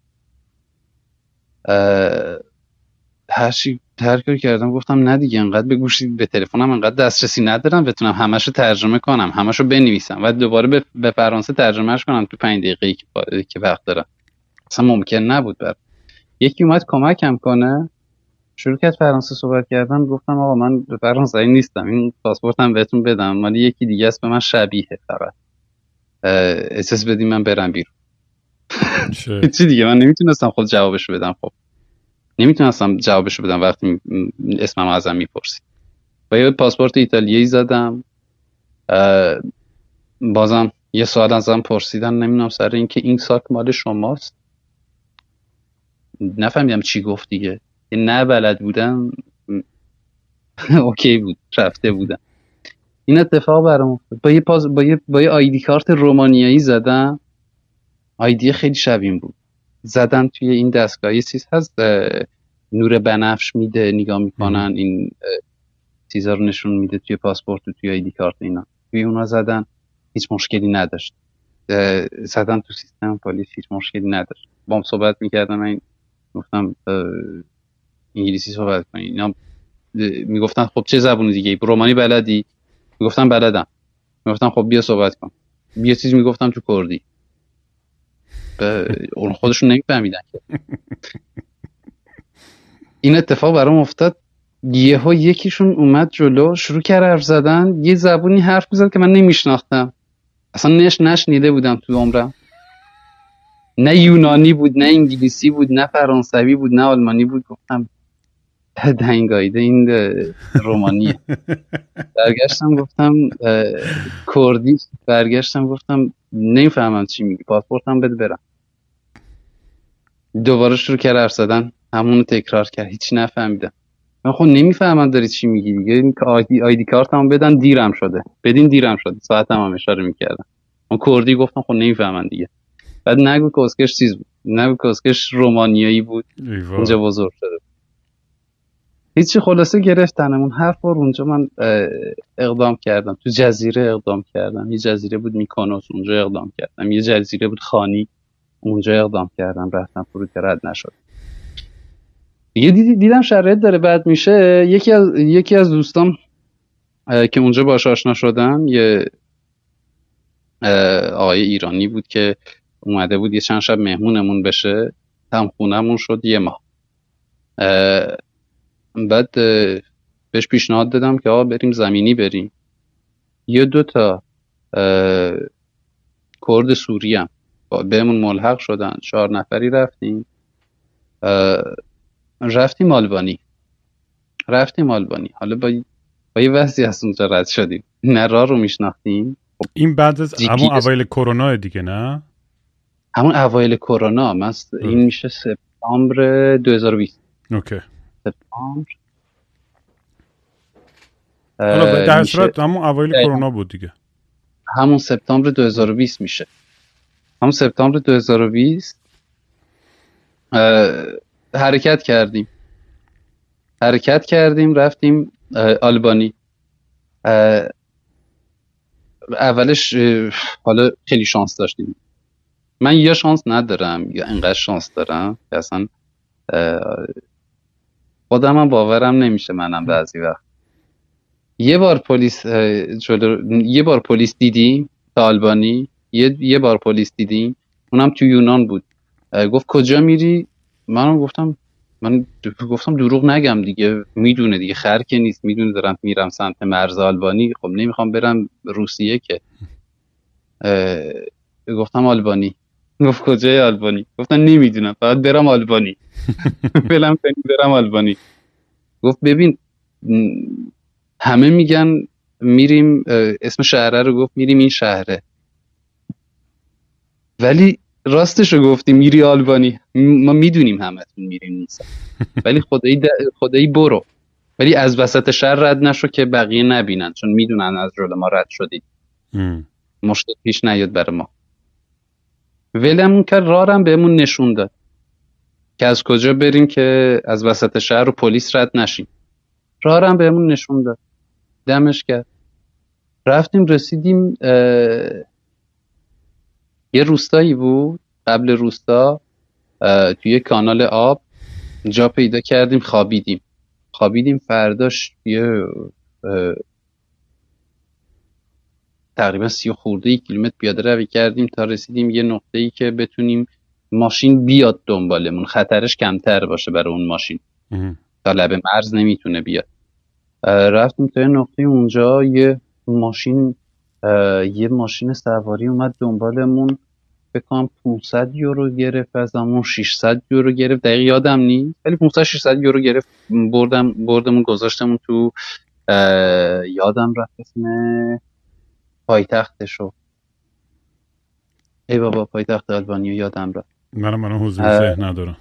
B: هر کاری کردم. گفتم نه دیگه انقدر به گوشی به تلفنم انقدر دسترسی ندارم بتونم همشو ترجمه کنم همشو بنویسم. و دوباره به, به فرانسه ترجمهش کنم تو پنج دقیقه که وقت دارم. اصلا ممکن نبود بر یکی اومد کمکم کنه. شروع کرد فرانسه صحبت کردن. گفتم آقا من به فرانسوی نیستم. این پاسپورتم بهتون بدم. مالی یکی دیگه است به من شبیه فقط. احساس بدیم من برم بیرون. (laughs) چی دیگه؟ من نمی‌تونستم خود جوابشو بدم. خب نمی‌تونستم جوابشو بدم وقتی اسمم ازم می‌پرسی. با یه پاسپورت ایتالیایی زدم. بازم یه سوال ازم پرسیدن نمی‌دونم سر اینکه این ساک مال شماست. نفهمیدم چی گفت دیگه. نه بلد بودم. (laughs) اوکی بود رفته بودم. این اتفاق برام با یه پاز با یه با یه آیدی کارت رومانیایی زدم. آیدی خیلی شبیه بود. زدن توی این دستگاه. چیز هست نور بنفش میده نگاه می‌کنن این چیزا رو نشون میده توی پاسپورت و توی آیدی کارت اینا. توی اونا زدن هیچ مشکلی نداشت. زدن تو سیستم پلیس هیچ مشکلی نداشت. با هم صحبت می‌کردم این گفتم انگلیسی صحبت کنی. اینا می‌گفتن خب چه زبونی دیگه رومانی بلدی؟ می‌گفتم بلدم. می‌گفتم خب بیا صحبت کن. بیا چیزی می‌گفتم تو کردی. اون خودشون نمیفهمیدن. این اتفاق برام افتاد. یهو یکیشون اومد جلو شروع کرد حرف زدن. یه زبونی حرف می‌زد که من نمیشناختم. اصلا نش نشنیده بودم تو عمرم. نه یونانی بود نه انگلیسی بود نه فرانسوی بود نه آلمانی بود. گفتم دنگایده این رومانیه. (laughs) برگشتم گفتم کردی. برگشتم گفتم نمی‌فهمم چی میگی. پاسپورتم بده برم. دوباره شروع کرد حرف زدن. همونو تکرار کرد. هیچی نفهمیدم. من خب نمی‌فهمم داری چی میگی دیگه. این آیدی, آیدی کارتمو بدن دیرم شده. بدین دیرم شده. ساعتم هم اشاره می‌کردم. اون کردی گفتم خب نمی‌فهمم دیگه. بعد نگو کسکش چیز بود. نگو کسکش رومانیایی بود. اونجا بزرگ شده هیچی خلاصه گرفتنمون. هفت بار اونجا من اقدام کردم. تو جزیره اقدام کردم. یه جزیره بود میکانوس. اونجا اقدام کردم. یه جزیره بود خانی. اونجا اقدام کردم رفتم فرود رد نشد. دیگه دیدم شرایط داره بعد میشه. یکی از یکی از دوستام که اونجا باش آشنا شدم یه آقای ایرانی بود که اومده بود یه چند شب مهمونمون بشه. هم خونمون شد یه ماه. بعد بهش پیشنهاد دادم که آقا بریم زمینی بریم. یه دو تا کرد سوری هم بهمون ملحق شدن. چهار نفری رفتیم. رفتیم آلبانی. رفتیم آلبانی. حالا با, با یه وضعی از اونجا رد شدیم. نه راه رو میشناختیم.
A: خب این بعد از همون اوایل کرونا دیگه نه؟
B: همون اوایل کرونا. مست این میشه سپتامبر 2020
A: اوکی.
B: سپتامبر.
A: حالا در صورت همون اوایل کرونا بود دیگه.
B: همون سپتامبر 2020 میشه. هم سپتامبر 2020 حرکت کردیم. حرکت کردیم رفتیم آلبانی. اولش حالا خیلی شانس داشتیم. من یا شانس ندارم یا انقدر شانس دارم که اصلا خودم هم باورم نمیشه منم بعضی وقت. یه بار پلیس یه بار پلیس دیدیم تا آلبانی. یه, یه بار پلیس دیدیم. اونم تو یونان بود. گفت کجا میری؟ منم گفتم من گفتم دروغ نگم دیگه. می‌دونه دیگه. خر که نیست. می‌دونه دارم میرم سمت مرز آلبانی. خب نمی‌خوام برم روسیه که. گفتم آلبانی. گفت کجای آلبانی؟ گفتم نمی‌دونم. فقط برم آلبانی. (laughs) فعلا برم آلبانی. گفت ببین همه میگن میریم اسم شهره رو گفت میریم این شهره. ولی راستش رو گفتی میری آلبانی. ما می‌دونیم همتون میریم نیست (laughs) ولی خدایی, خدایی برو. ولی از وسط شهر رد نشو که بقیه نبینن چون می‌دونن از جلو ما رد شدید مشکل پیش نیاد بر ما. ولمون کرد رارم بهمون نشون داد. که از کجا بریم که از وسط شهر رو پلیس رد نشیم. رارم بهمون نشون داد. دمش کرد رفتیم رسیدیم یه روستایی بود قبل روستا توی کانال آب. جا پیدا کردیم خوابیدیم. خوابیدیم فرداش یه تقریبا سی خورده کیلومتر پیاده روی کردیم تا رسیدیم یه نقطه ای که بتونیم ماشین بیاد دنبالمون. خطرش کمتر باشه برای اون ماشین. تا لب مرز نمی‌تونه بیاد. رفتیم تا یه نقطه اونجا یه ماشین یه ماشین سواری اومد دنبالمون. بکنم 500 یورو گرفت از همون 600 یورو گرفت. دقیق یادم نیست ولی 500 600 یورو گرفت. بردم بردمون گذاشتمون تو یادم رفت اسم پایتختشو. ای بابا پایتخت آلبانیا یادم رفت.
A: منم منم حضور ذهن ندارم.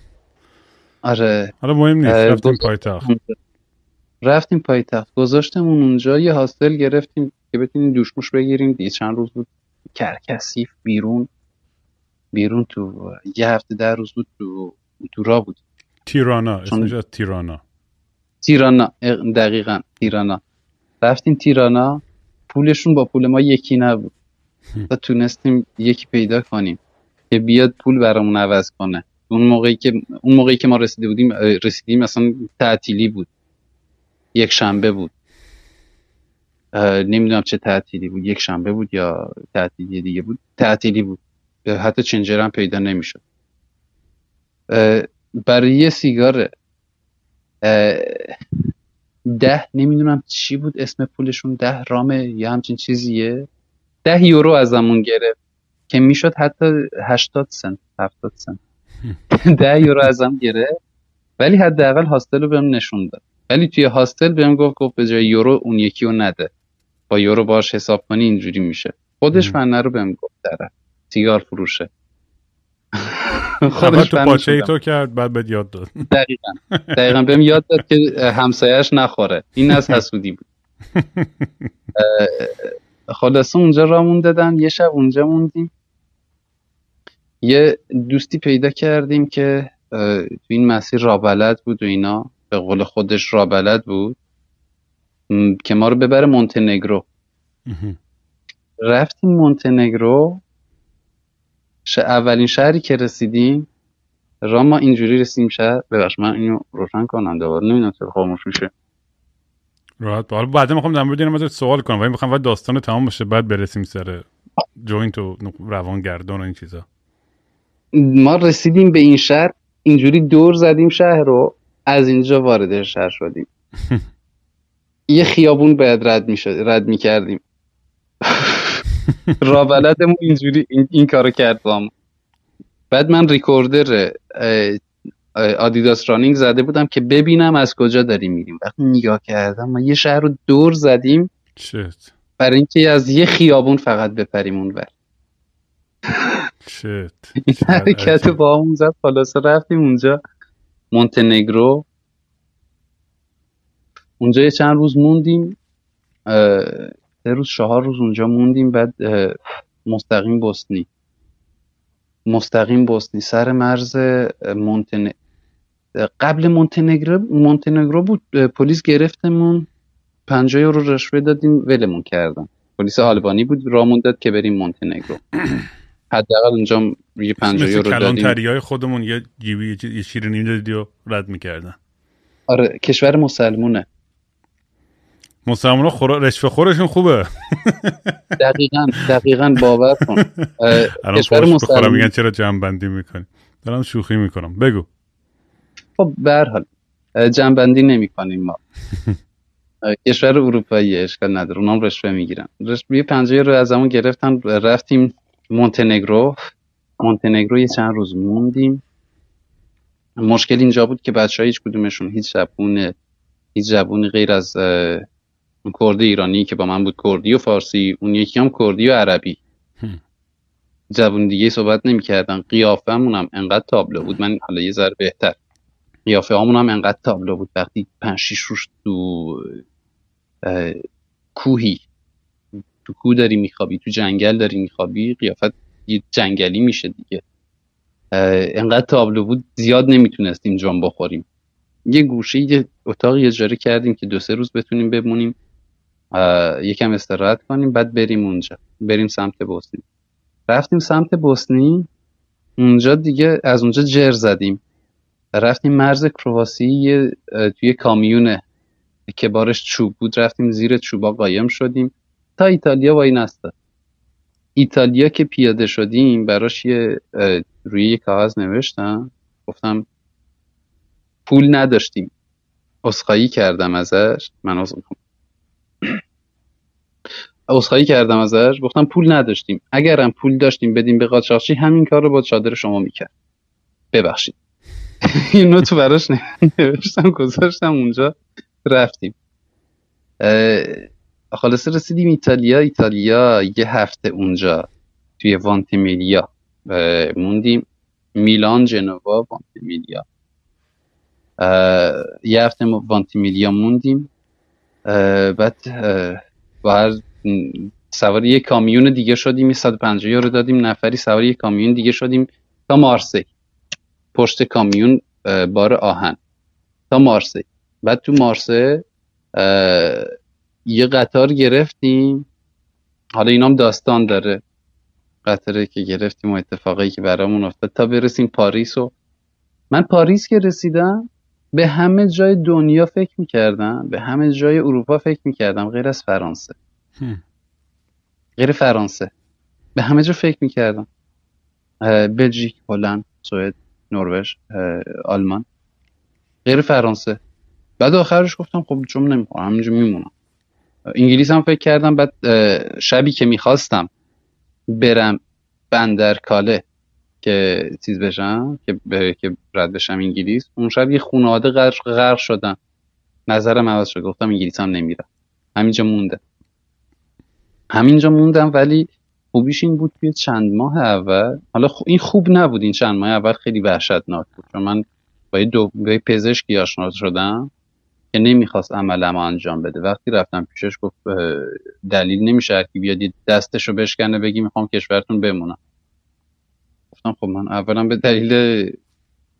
B: آره.
A: حالا مهم نیست رفتیم پایتخت.
B: رفتیم پایتخت. گذاشتمون اونجا یه هاستل گرفتیم. که بتونیم دوشموش بگیریم. دیگه چند روز بود کرکسیف بیرون. بیرون تو یه هفته در روز بود تو تو را بود.
A: تیرانا اسمش تیرانا.
B: تیرانا دقیقا تیرانا. رفتیم تیرانا. پولشون با پول ما یکی نبود. تا تونستیم یکی پیدا کنیم که بیاد پول برامون عوض کنه. اون موقعی که اون موقعی که ما رسیده بودیم رسیدیم مثلا تعطیلی بود. یک شنبه بود. نمی‌دونم چه تعطیلی بود. یک شنبه بود یا تعطیلی دیگه بود. تعطیلی بود. حتی چنجر هم پیدا نمی‌شد. برای یه سیگار ده نمی‌دونم چی بود اسم پولشون ده رامه یا همچین چیزیه. ده یورو ازمون گرفت که می‌شد حتی هشتاد سنت هفتاد سنت. (laughs) ده یورو ازم گرفت. ولی حداقل هاستل رو بهم نشون داد. ولی توی هاستل بهم گفت گفت به جای یورو اون یکی رو نده. با یورو باش حساب کنی اینجوری میشه. خودش فنه رو بهم گفت داره. سیگار فروشه. (laughs)
A: خودش تو پاچه ای تو کرد بعد بهت یاد داد.
B: دقیقا. دقیقا بهم یاد داد که همسایش نخوره. این از (laughs) حسودی بود. خلاصه اونجا رامون دادن یه شب اونجا موندیم. یه دوستی پیدا کردیم که تو این مسیر رابلد بود و اینا. به قول خودش رابلد بود. که ما رو ببره مونتنگرو. رفتیم مونتنگرو. اولین شهری که رسیدیم را ما اینجوری رسیدیم شهر. ببخش من اینو روشن کنم دوباره. نمی‌دونم چرا خاموش میشه.
A: راحت حالا بعد می‌خوام در مورد اینم سوال کنم. ولی می‌خوام داستان تمام بشه بعد برسیم سر جوینت و روانگردان و این چیزا.
B: ما رسیدیم به این شهر. اینجوری دور زدیم شهر رو از اینجا وارد شهر شدیم. (laughs) یه خیابون باید رد می‌شد رد می‌کردیم. (laughs) رابلدمون اینجوری این, این کارو کرد بام بعد من ریکوردر آدیداس رانینگ زده بودم که ببینم از کجا داریم میریم. وقتی نگاه کردم ما یه شهر رو دور زدیم.
A: شت
B: برای اینکه از یه خیابون فقط بپریم اون بر
A: شت
B: این حرکت با همون زد خلاصه رفتیم اونجا. مونتنگرو. اونجا یه چند روز موندیم سه روز چهار روز اونجا موندیم بعد مستقیم بوسنی. مستقیم بوسنی سر مرز مونتن قبل مونتنگرو مونتنگرو بود. پلیس گرفتمون 50 یورو رشوه دادیم ولمون کردن. پلیس آلبانی بود رامون داد که بریم مونتنگرو. (clears throat) حداقل اونجا یه 50 یورو
A: دادیم. کلان خودمون یه جیبی یه شیرینی دادی و رد می‌کردن.
B: آره کشور مسلمونه.
A: مسلمان خورا رشوه خورشون خوبه.
B: دقیقا دقیقا باور کن. (laughs)
A: کشور مسلمان میگن چرا جمع بندی می‌کنی؟ دارم شوخی می‌کنم. بگو.
B: خب به حال جمع بندی نمی‌کنیم ما. (laughs) کشور اروپایی اشکال نداره اونام رشوه می‌گیرن. رشوه پنجه رو از همون گرفتن رفتیم مونتنگرو. مونتنگرو یه چند روز موندیم. مشکل اینجا بود که بچه ها هیچ کدومشون هیچ زبون هیچ زبونی غیر از کرد ایرانی که با من بود کردی و فارسی. اون یکی هم کردی و عربی. زبون دیگه صحبت نمی‌کردن. قیافه هم انقدر تابلو بود. من حالا یه ذره بهتر. قیافه همون هم انقدر تابلو بود. وقتی پنج شیش روش تو کوهی تو کوه داری میخوابی تو جنگل داری میخوابی قیافت یه جنگلی میشه دیگه. انقدر تابلو بود. زیاد نمی‌تونستیم جان بخوریم. یه گوشه یه اتاقی اجاره کردیم که دو سه روز بتونیم بمونیم. یکم استراحت کنیم بعد بریم اونجا. بریم سمت بوسنی. رفتیم سمت بوسنی. اونجا دیگه از اونجا جر زدیم. رفتیم مرز کرواسی توی کامیونه که بارش چوب بود. رفتیم زیر چوبا قایم شدیم. تا ایتالیا وای نسته ایتالیا که پیاده شدیم براش یه روی یه کاغذ نوشتم. گفتم پول نداشتیم. اسخایی کردم ازش. من از اسخایی کردم ازش گفتم پول نداشتیم. اگرم پول داشتیم بدیم به قاچاقچی همین کار رو با چادر شما می‌کرد. ببخشید. (laughs) اینو تو براش نوشتم گذاشتم اونجا رفتیم. خلاصه رسیدیم ایتالیا. ایتالیا یه هفته اونجا توی وانتیمیلیا موندیم. میلان جنوا وانتیمیلیا. یه هفته وانتیمیلیا موندیم. بعد با سواری یه کامیون دیگه شدیم 150 رو دادیم نفری سواری یه کامیون دیگه شدیم تا مارسی. پشت کامیون بار آهن. تا مارسی. بعد تو مارسه یه قطار گرفتیم. حالا اینام داستان داره. قطاره که گرفتیم و اتفاقی که برامون افتاد تا برسیم پاریس و من پاریس که رسیدم به همه جای دنیا فکر می‌کردم به همه جای اروپا فکر می‌کردم غیر از فرانسه. غیر فرانسه. به همه جا فکر می‌کردم. بلژیک هلند سوئد نروژ آلمان. غیر فرانسه. بعد آخرش گفتم خب چون نمی‌خوام همینجا میمونم. انگلیس هم فکر کردم بعد شبی که می‌خواستم برم بندر کاله که چیز بشم که که رد بشم انگلیس اون شب یه خانواده غرق شدن نظرم عوض شد. گفتم انگلیس هم نمیرم همینجا مونده. همینجا موندم ولی خوبیش این بود توی چند ماه اول حالا این خوب نبود این چند ماه اول خیلی وحشتناک بود. چون من با یه دو پزشکی آشنا شدم که نمی‌خواست عملم انجام بده. وقتی رفتم پیشش گفت دلیل نمیشه که بیاد دستشو بشکنه بگی می‌خوام کشورتون بمونم. گفتم خب من اولا به دلیل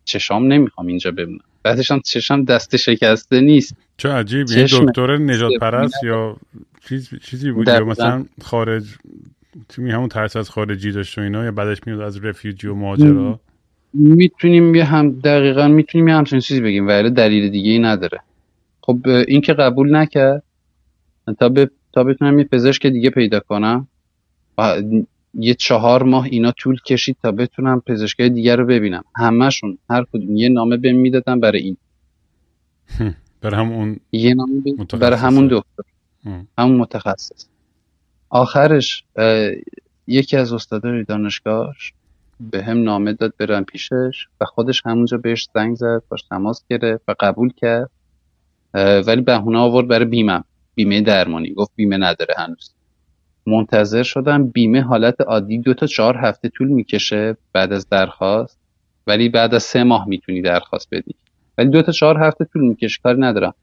B: چشام نمی‌خوام اینجا بمونم. بعدش هم چشم دست شکسته نیست.
A: چه عجیب این دکتر نجات پرست یا چیز چیزی بود؟ یا مثلا خارج تو همون ترس از خارجی داشت و اینا یا بعدش میاد از رفیوجی و ماجرا؟
B: می‌تونیم یه هم دقیقا می‌تونیم یه همچین چیزی بگیم ولی دلیل دیگه ای نداره. خب این که قبول نکرد تا, ب... تا بتونم یه پزشک دیگه پیدا کنم یه چهار ماه اینا طول کشید تا بتونم پزشکای دیگه رو ببینم. همشون هر کدوم. یه نامه بهم می‌دادن برای این. (laughs)
A: برای همون
B: یه نامه برای همون دکتر. همون متخصص. آخرش یکی از استادای دانشگاهش به هم نامه داد برم پیشش و خودش همونجا بهش زنگ زد باش تماس گرفت و قبول کرد. ولی بهونه آورد برای بیمه بیمه درمانی. گفت بیمه نداره هنوز. منتظر شدم بیمه حالت عادی دو تا چهار هفته طول می‌کشه بعد از درخواست ولی بعد از سه ماه می‌تونی درخواست بدی. ولی دو تا چهار هفته طول می‌کشه کاری ندارم.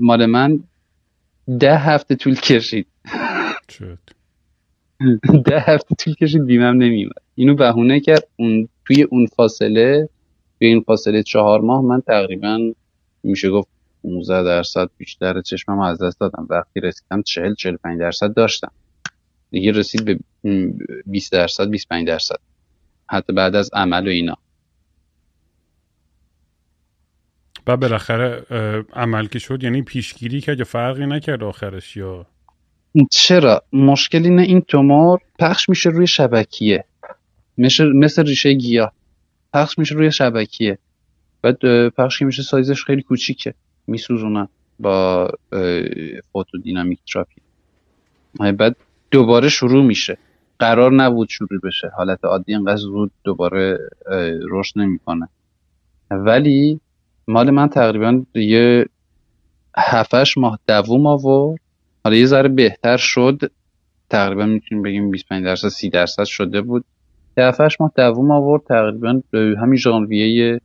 B: مال من ده هفته طول کشید. (laughs) ده هفته طول کشید بیمم نمیومد اینو بهونه کرد. اون توی اون فاصله توی این فاصله چهار ماه من تقریبا میشه گفت 15 درصد بیشتر چشمم از دست دادم. وقتی رسیدم 40 45 درصد داشتم. دیگه رسید به 20 درصد 25 درصد. حتی بعد از عمل و اینا.
A: و بالاخره عمل که شد یعنی پیشگیری کرد یا فرقی نکرد آخرش یا؟
B: چرا؟ مشکلی نه این تومور پخش میشه روی شبکیه. مثل, مثل ریشه گیاه. پخش میشه روی شبکیه. بعد پخش میشه سایزش خیلی کوچیکه. میسوزونن با فوتودینامیک تراپی. بعد دوباره شروع میشه. قرار نبود شروع بشه. حالت عادی انقدر زود دوباره رشد نمی‌کنه. ولی مال من تقریبا یه هفتش ماه دووم آورد. حالا یه ذره بهتر شد. تقریبا می‌تونیم بگیم 25 درصد 30 درصد شده بود. هفتش ماه دووم آورد تقریبا همین ژانویه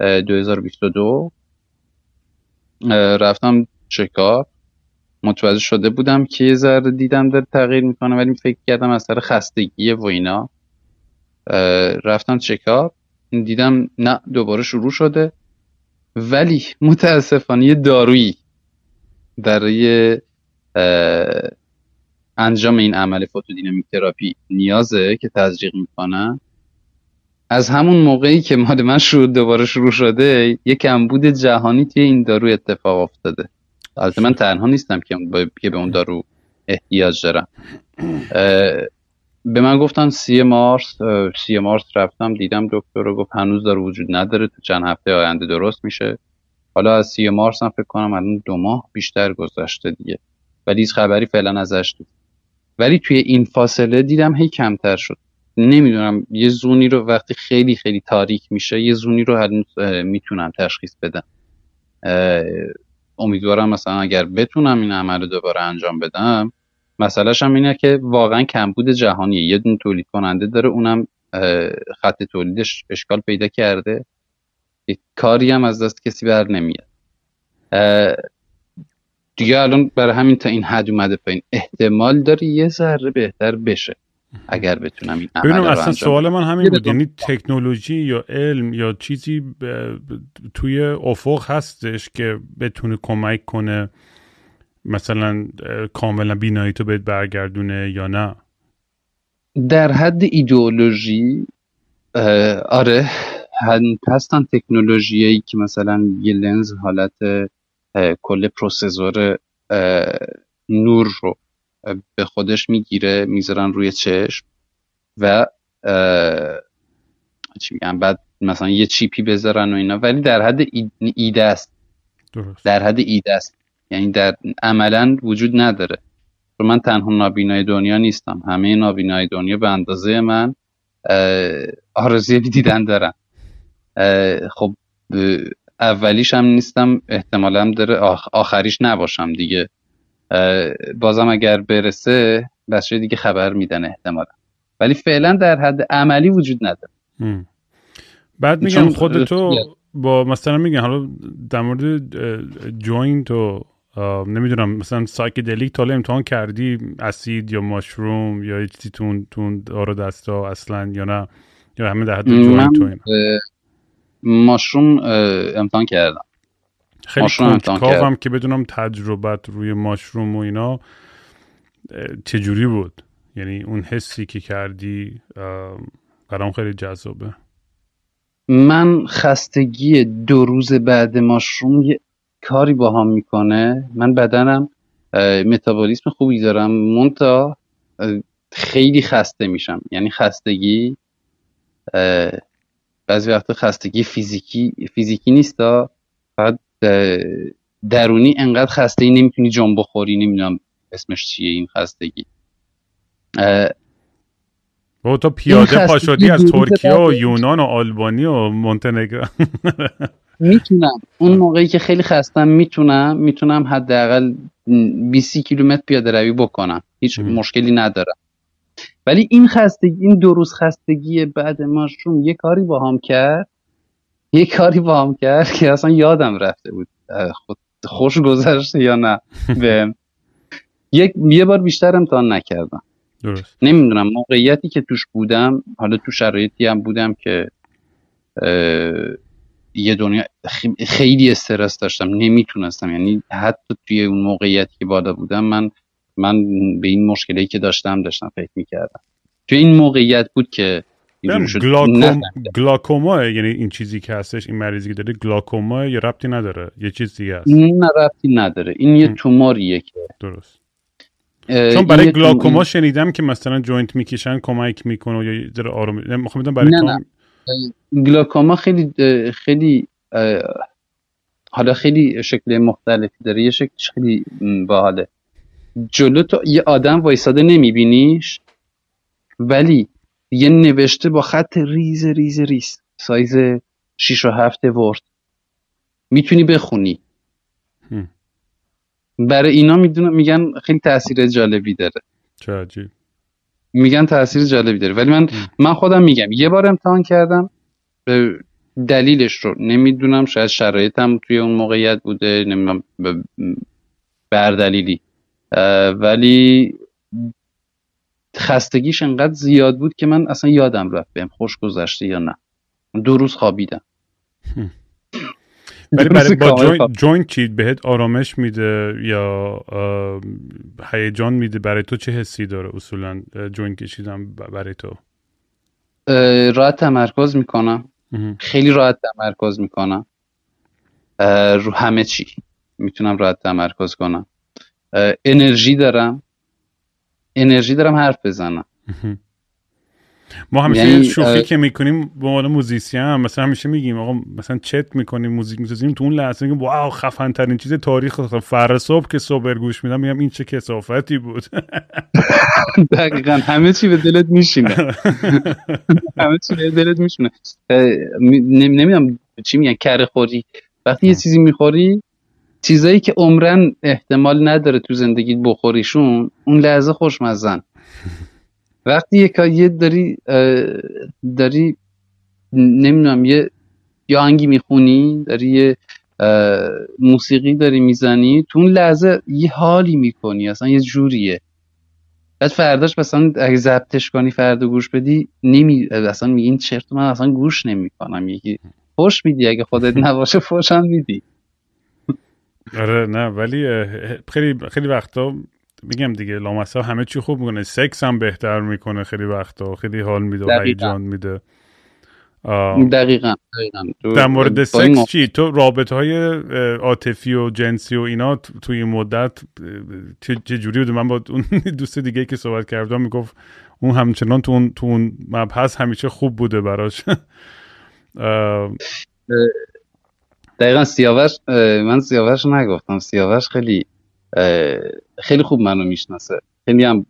B: 2022 رفتم چکار متوجه شده بودم که یه ذره دیدم داره تغییر می‌کنه ولی فکر کردم از سر خستگی و اینا. رفتم چکار دیدم نه دوباره شروع شده. ولی متاسفانه یه دارویی برای انجام این عمل فوتودینامیک تراپی نیازه که تزریق می‌کنن از همون موقعی که مال من شروع دوباره شروع شده یه کمبود جهانی توی این دارو اتفاق افتاده. البته من تنها نیستم که به اون دارو احتیاج دارم. به من گفتن سی مارس سی مارس رفتم دیدم دکتر رو گفت هنوز داره وجود نداره تو چند هفته آینده درست میشه. حالا از سی مارس هم فکر کنم الان دو ماه بیشتر گذشته دیگه. ولی هیچ خبری فعلا ازش تو ولی توی این فاصله دیدم هی کمتر شد. نمی‌دونم یه زونی رو وقتی خیلی خیلی تاریک میشه یه زونی رو هنوز می‌تونم تشخیص بدم. امیدوارم مثلا اگر بتونم این عمل رو دوباره انجام بدم مسئلهش هم اینه که واقعا کمبود جهانیه یه دون تولید کننده داره اونم خط تولیدش اشکال پیدا کرده. کاری هم از دست کسی بر نمیاد. دیگه الان برای همین تا این حد اومده پایین. احتمال داره یه ذره بهتر بشه اگر بتونم این
A: ببینم اصلا سوال من همین بود. یعنی تکنولوژی یا علم یا چیزی توی افق هستش که بتونه کمک کنه. مثلا کاملا بینایی تو بهت برگردونه یا نه؟
B: در حد ایدئولوژی آره هستن تکنولوژیایی که مثلا یه لنز حالت کل پروسسور نور رو به خودش می‌گیره می‌ذارن روی چشم و چی میگن بعد مثلا یه چیپی بذارن و اینا. ولی در حد ایده است. درست. در حد ایده است. یعنی در عملا وجود نداره. چون من تنها نابینای دنیا نیستم. همه نابینای دنیا به اندازه من آرزوی دیدن دارن. خب اولیش هم نیستم احتمالا داره آخریش نباشم دیگه. بازم اگر برسه بچه دیگه خبر میدن احتمالا. ولی فعلا در حد عملی وجود نداره.
A: بعد میگم خودتو با مثلا میگن حالا در مورد جوینت و نمی‌دونم مثلا سایکدلیک تا امتحان کردی اسید یا ماشروم یا چیزی تون تون دارو دستا اصلا یا نه؟ یا همه در حد تو
B: ماشروم امتحان کردم.
A: خیلی کنجکاوم که بدونم تجربت روی ماشروم و اینا چجوری بود؟ یعنی اون حسی که کردی برام خیلی جذابه.
B: من خستگی دو روز بعد ماشروم یه کاری با هم می‌کنه. من بدنم متابولیسم خوبی دارم. مونتا خیلی خسته میشم. یعنی خستگی بعضی وقت خستگی فیزیکی فیزیکی نیست فقط درونی انقدر خسته ای نمی‌تونی جنب بخوری. نمی‌دونم اسمش چیه این خستگی.
A: و تو پیاده پا شدی از ترکیه و یونان و آلبانی و مونتنگرو. (laughs)
B: می‌تونم. اون موقعی که خیلی خستم می‌تونم. می‌تونم حداقل 20 کیلومتر پیاده روی بکنم. هیچ مشکلی ندارم. ولی این خستگی این دو روز خستگی بعد ماشروم یه کاری با هم کرد. یه کاری با هم کرد که اصلا یادم رفته بود. خود خوش گذشته یا نه. (laughs) به یک یه بار بیشتر امتحان نکردم.
A: درست.
B: نمی‌دونم موقعیتی که توش بودم حالا تو شرایطی هم بودم که یه دنیا خیلی استرس داشتم نمی‌تونستم. یعنی حتی توی اون موقعیتی که بالا بودم من من به این مشکلی که داشتم داشتم فکر می‌کردم. توی این موقعیت بود که
A: گلاکوم... گلاکوما یعنی این چیزی که هستش این مریضی که داره گلاکوما یا ربطی نداره. یه چیز دیگه هست.
B: نه ربطی نداره. این یه توماریه که
A: درست. چون برای گلاکوما شنیدم که مثلا جوینت می‌کشن کمک می‌کنه یا ذره آروم می‌خوام برای
B: نه نه. گلاکوما خیلی خیلی حالا خیلی شکل مختلفی داره. یه شکلش خیلی باحاله. جلو تو یه آدم وایساده نمیبینیش ولی یه نوشته با خط ریز ریز ریز سایز 6 و 7 Word. می‌تونی بخونی. برای اینا می‌دونم میگن خیلی تاثیر جالبی داره.
A: چه عجیب.
B: میگن تاثیر جالبی داره. ولی من من خودم میگم. یه بار امتحان کردم. دلیلش رو نمی‌دونم. شاید شرایطم توی اون موقعیت بوده. نمی‌دونم. بر دلیلی. ولی خستگیش انقدر زیاد بود که من اصلا یادم رفت بهم خوش گذشته یا نه. دو روز خوابیدم.
A: ولی برای با جوینت چی بهت آرامش میده یا هیجان میده؟ برای تو چه حسی داره اصولا؟ joint کشیدم برای تو.
B: راحت تمرکز می‌کنم. خیلی راحت تمرکز می‌کنم. رو همه چی می‌تونم راحت تمرکز کنم. انرژی دارم. انرژی دارم حرف بزنم.
A: ما همیشه یعنی شوخی که می‌کنیم به عنوان موزیسین مثلا همیشه میگیم آقا مثلا چت می‌کنیم موزیک می‌سازیم تو اون لحظه میگیم wow خفن ترین چیز تاریخ فردا صبح که صبح گوش میدم میگم این چه کثافتی بود. (laughs)
B: دقیقا همه چی به دلت میشینه. (laughs) همه چی به دلت میشینه. نمی‌دونم چی میگن کره خوری. وقتی یه چیزی می‌خوری چیزایی که عمرن احتمال نداره تو زندگیت بخوریشون اون لحظه خوشمزن وقتی یک یه داری داری نمی‌دونم یه یا انگی می‌خونی داری یه موسیقی داری می‌زنی تو اون لحظه یه حالی می‌کنی اصلا یه جوریه. بعد فرداش مثلا اگه ضبطش کنی فردا گوش بدی نمی اصلا میگی این چرت من اصلا گوش نمی‌کنم. یکی فوش میدی اگه خودت (laughs) نباشه فوشم میدی.
A: آره نه ولی خیلی خیلی وقتا میگم دیگه لامصب همه چی خوب می‌کنه. سکس هم بهتر می‌کنه خیلی وقتا. خیلی حال میده و هیجان میده.
B: دقیقا,
A: در مورد سکس چی؟ تو رابط های عاطفی و جنسی و اینا توی این مدت چه جوری بود من با اون (laughs) دوست دیگه که صحبت کردم می‌گفت اون همچنان تو اون تو اون مبحث همیشه خوب بوده براش. (laughs)
B: دقیقا سیاوش من سیاوش نگفتم. سیاوش خیلی خیلی خوب منو می‌شناسه. خیلی هم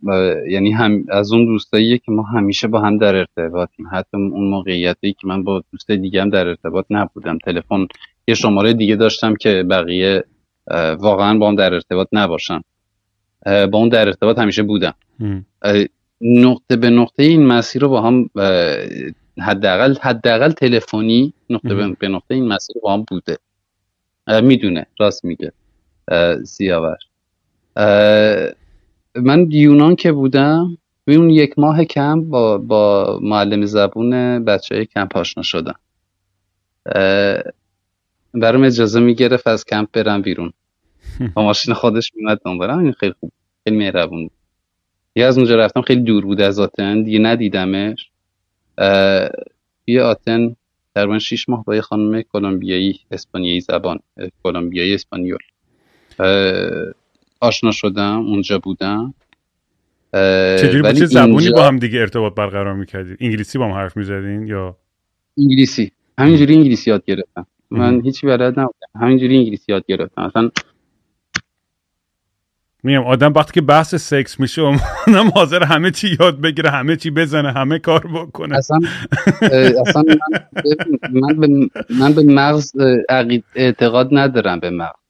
B: یعنی هم از اون دوستاییه که ما همیشه با هم در ارتباطیم. حتی اون موقعیتی که من با دوست دیگه هم در ارتباط نبودم. تلفن یه شماره دیگه داشتم که بقیه واقعا با هم در ارتباط نباشن. با اون در ارتباط همیشه بودم. نقطه به نقطه این مسیر رو با هم حداقل حداقل تلفنی نقطه به نقطه این مسیر با هم بوده. می‌دونه. راست میگه. سیاوش. من یونان که بودم اون یک ماه کم با, با معلم زبون بچه های کمپ آشنا شدم. برام اجازه می‌گرفت از کمپ برم بیرون. با ماشین خودش میمد دنبالم این خیلی خوب خیلی مهربون بود. یه از اونجا رفتم خیلی دور بود از آتن. دیگه ندیدمش. یه آتن تقریبا شیش ماه با یه خانم کلمبیایی اسپانیایی زبان کلمبیایی اسپانیول. آشنا شدم اونجا بودم.
A: چجوری با چه زبونی با هم دیگه ارتباط برقرار می‌کردید انگلیسی با هم حرف می‌زدین یا؟
B: انگلیسی. همینجوری انگلیسی یاد گرفتم. من هیچی بلد نبودم. همینجوری انگلیسی یاد گرفتم. اصلا
A: میگم آدم وقتی که بحث سکس میشه اونم حاضر همه چی یاد بگیره همه چی بزنه همه کار بکنه.
B: اصلا اصلا من, من, به, من به مغز اعتقاد ندارم به مغز.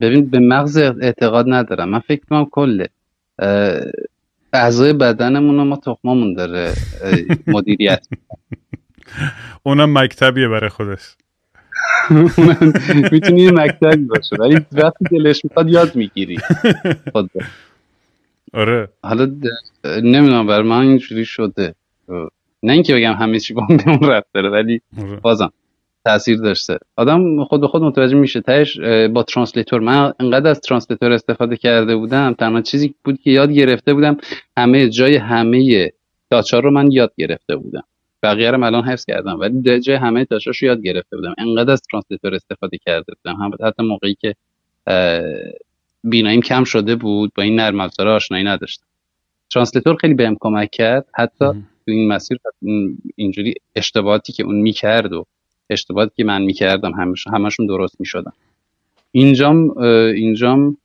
B: ببین به مغز اعتقاد ندارم. من فکر کنم کل اعضای بدنمون ما تخمامون داره مدیریت
A: اونم مکتبیه برای خودش. (laughs)
B: می‌تونی مکتبی باشه ولی وقتی دلش می‌خواد یاد می‌گیری.
A: آره.
B: حالا نمی‌دونم بر من اینجوری شده. نه اینکه بگم همه چی با اون رفت داره ولی
A: آره.
B: بازم. تاثیر داشته. آدم خود به خود متوجه میشه تهش با ترانسلیتور. من انقدر از ترانسلیتور استفاده کرده بودم تنها چیزی بود که یاد گرفته بودم همه جای همه touch ها رو من یاد گرفته بودم. بقیه رو الان حفظ کردم ولی جای همه touch هاش رو یاد گرفته بودم. انقدر از translator استفاده کرده بودم. هم حتی موقعی که بیناییم کم شده بود با این نرم افزار آشنایی نداشتم. translator خیلی بهم کمک کرد. حتی تو این مسیر اینجوری اشتباهاتی که اون می‌کرد و اشتباهاتی که من می‌کردم همش همشون درست می‌شدن. اینجام اینجام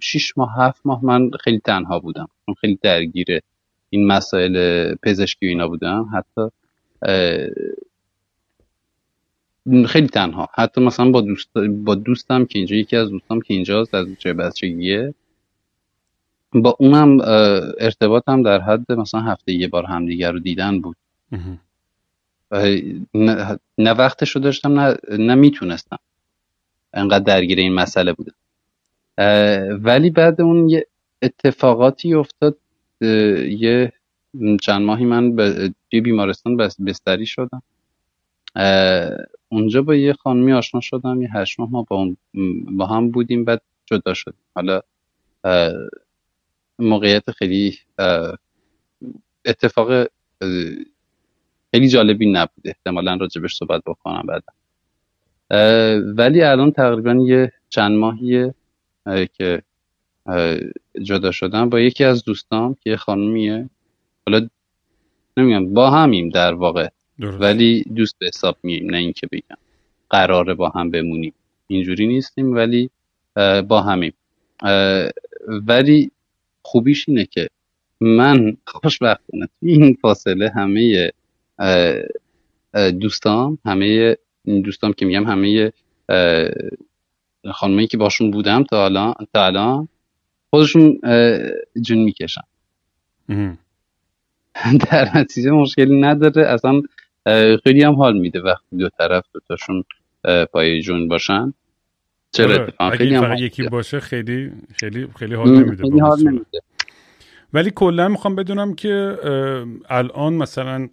B: شیش, ماه هفت ماه من خیلی تنها بودم. خیلی درگیر این مسائل پزشکی و اینا بودم. حتی خیلی تنها. حتی مثلا با, دوست با دوستم که اینجا یکی از دوستم که اینجاست از چه بچگیه با اونم ارتباطم در حد مثلا هفته یه بار همدیگر رو دیدن بود. نه, نه وقتش رو داشتم نه, نه می‌تونستم. انقدر درگیر این مسئله بودم. ولی بعد اون یه اتفاقاتی افتاد یه چند ماهی من به بیمارستان بستری شدم. اونجا با یه خانمی آشنا شدم یه هشت ماه ما با, با هم بودیم بعد جدا شدیم. حالا موقعیت خیلی اتفاق خیلی جالبی نبود. احتمالا راجبش صحبت بکنم بعد. ولی الان تقریبا یه چند ماهیه که جدا شدم با یکی از دوستام که خانمیه حالا نمیگم با همیم در واقع. ولی دوست به حساب مییم نه اینکه بگم. قراره با هم بمونیم. اینجوری نیستیم ولی با همیم. ولی خوبیش اینه که من (laughs) خوشبختانه این فاصله همه دوستام همه دوستام که میگم همه خانمایی که باشون بودم تا الان تا الان خودشون جون می‌کشن. (laughs) در نتیجه مشکلی نداره. اصلا خیلی هم حال میده وقتی دو طرف دوتاشون پای جون باشن.
A: چرا آره، اتفاق خیلی هم یکی باشه خیلی خیلی خیلی حال نمیده خیلی حال نمیده. ولی کلا می‌خوام بدونم که الان مثلا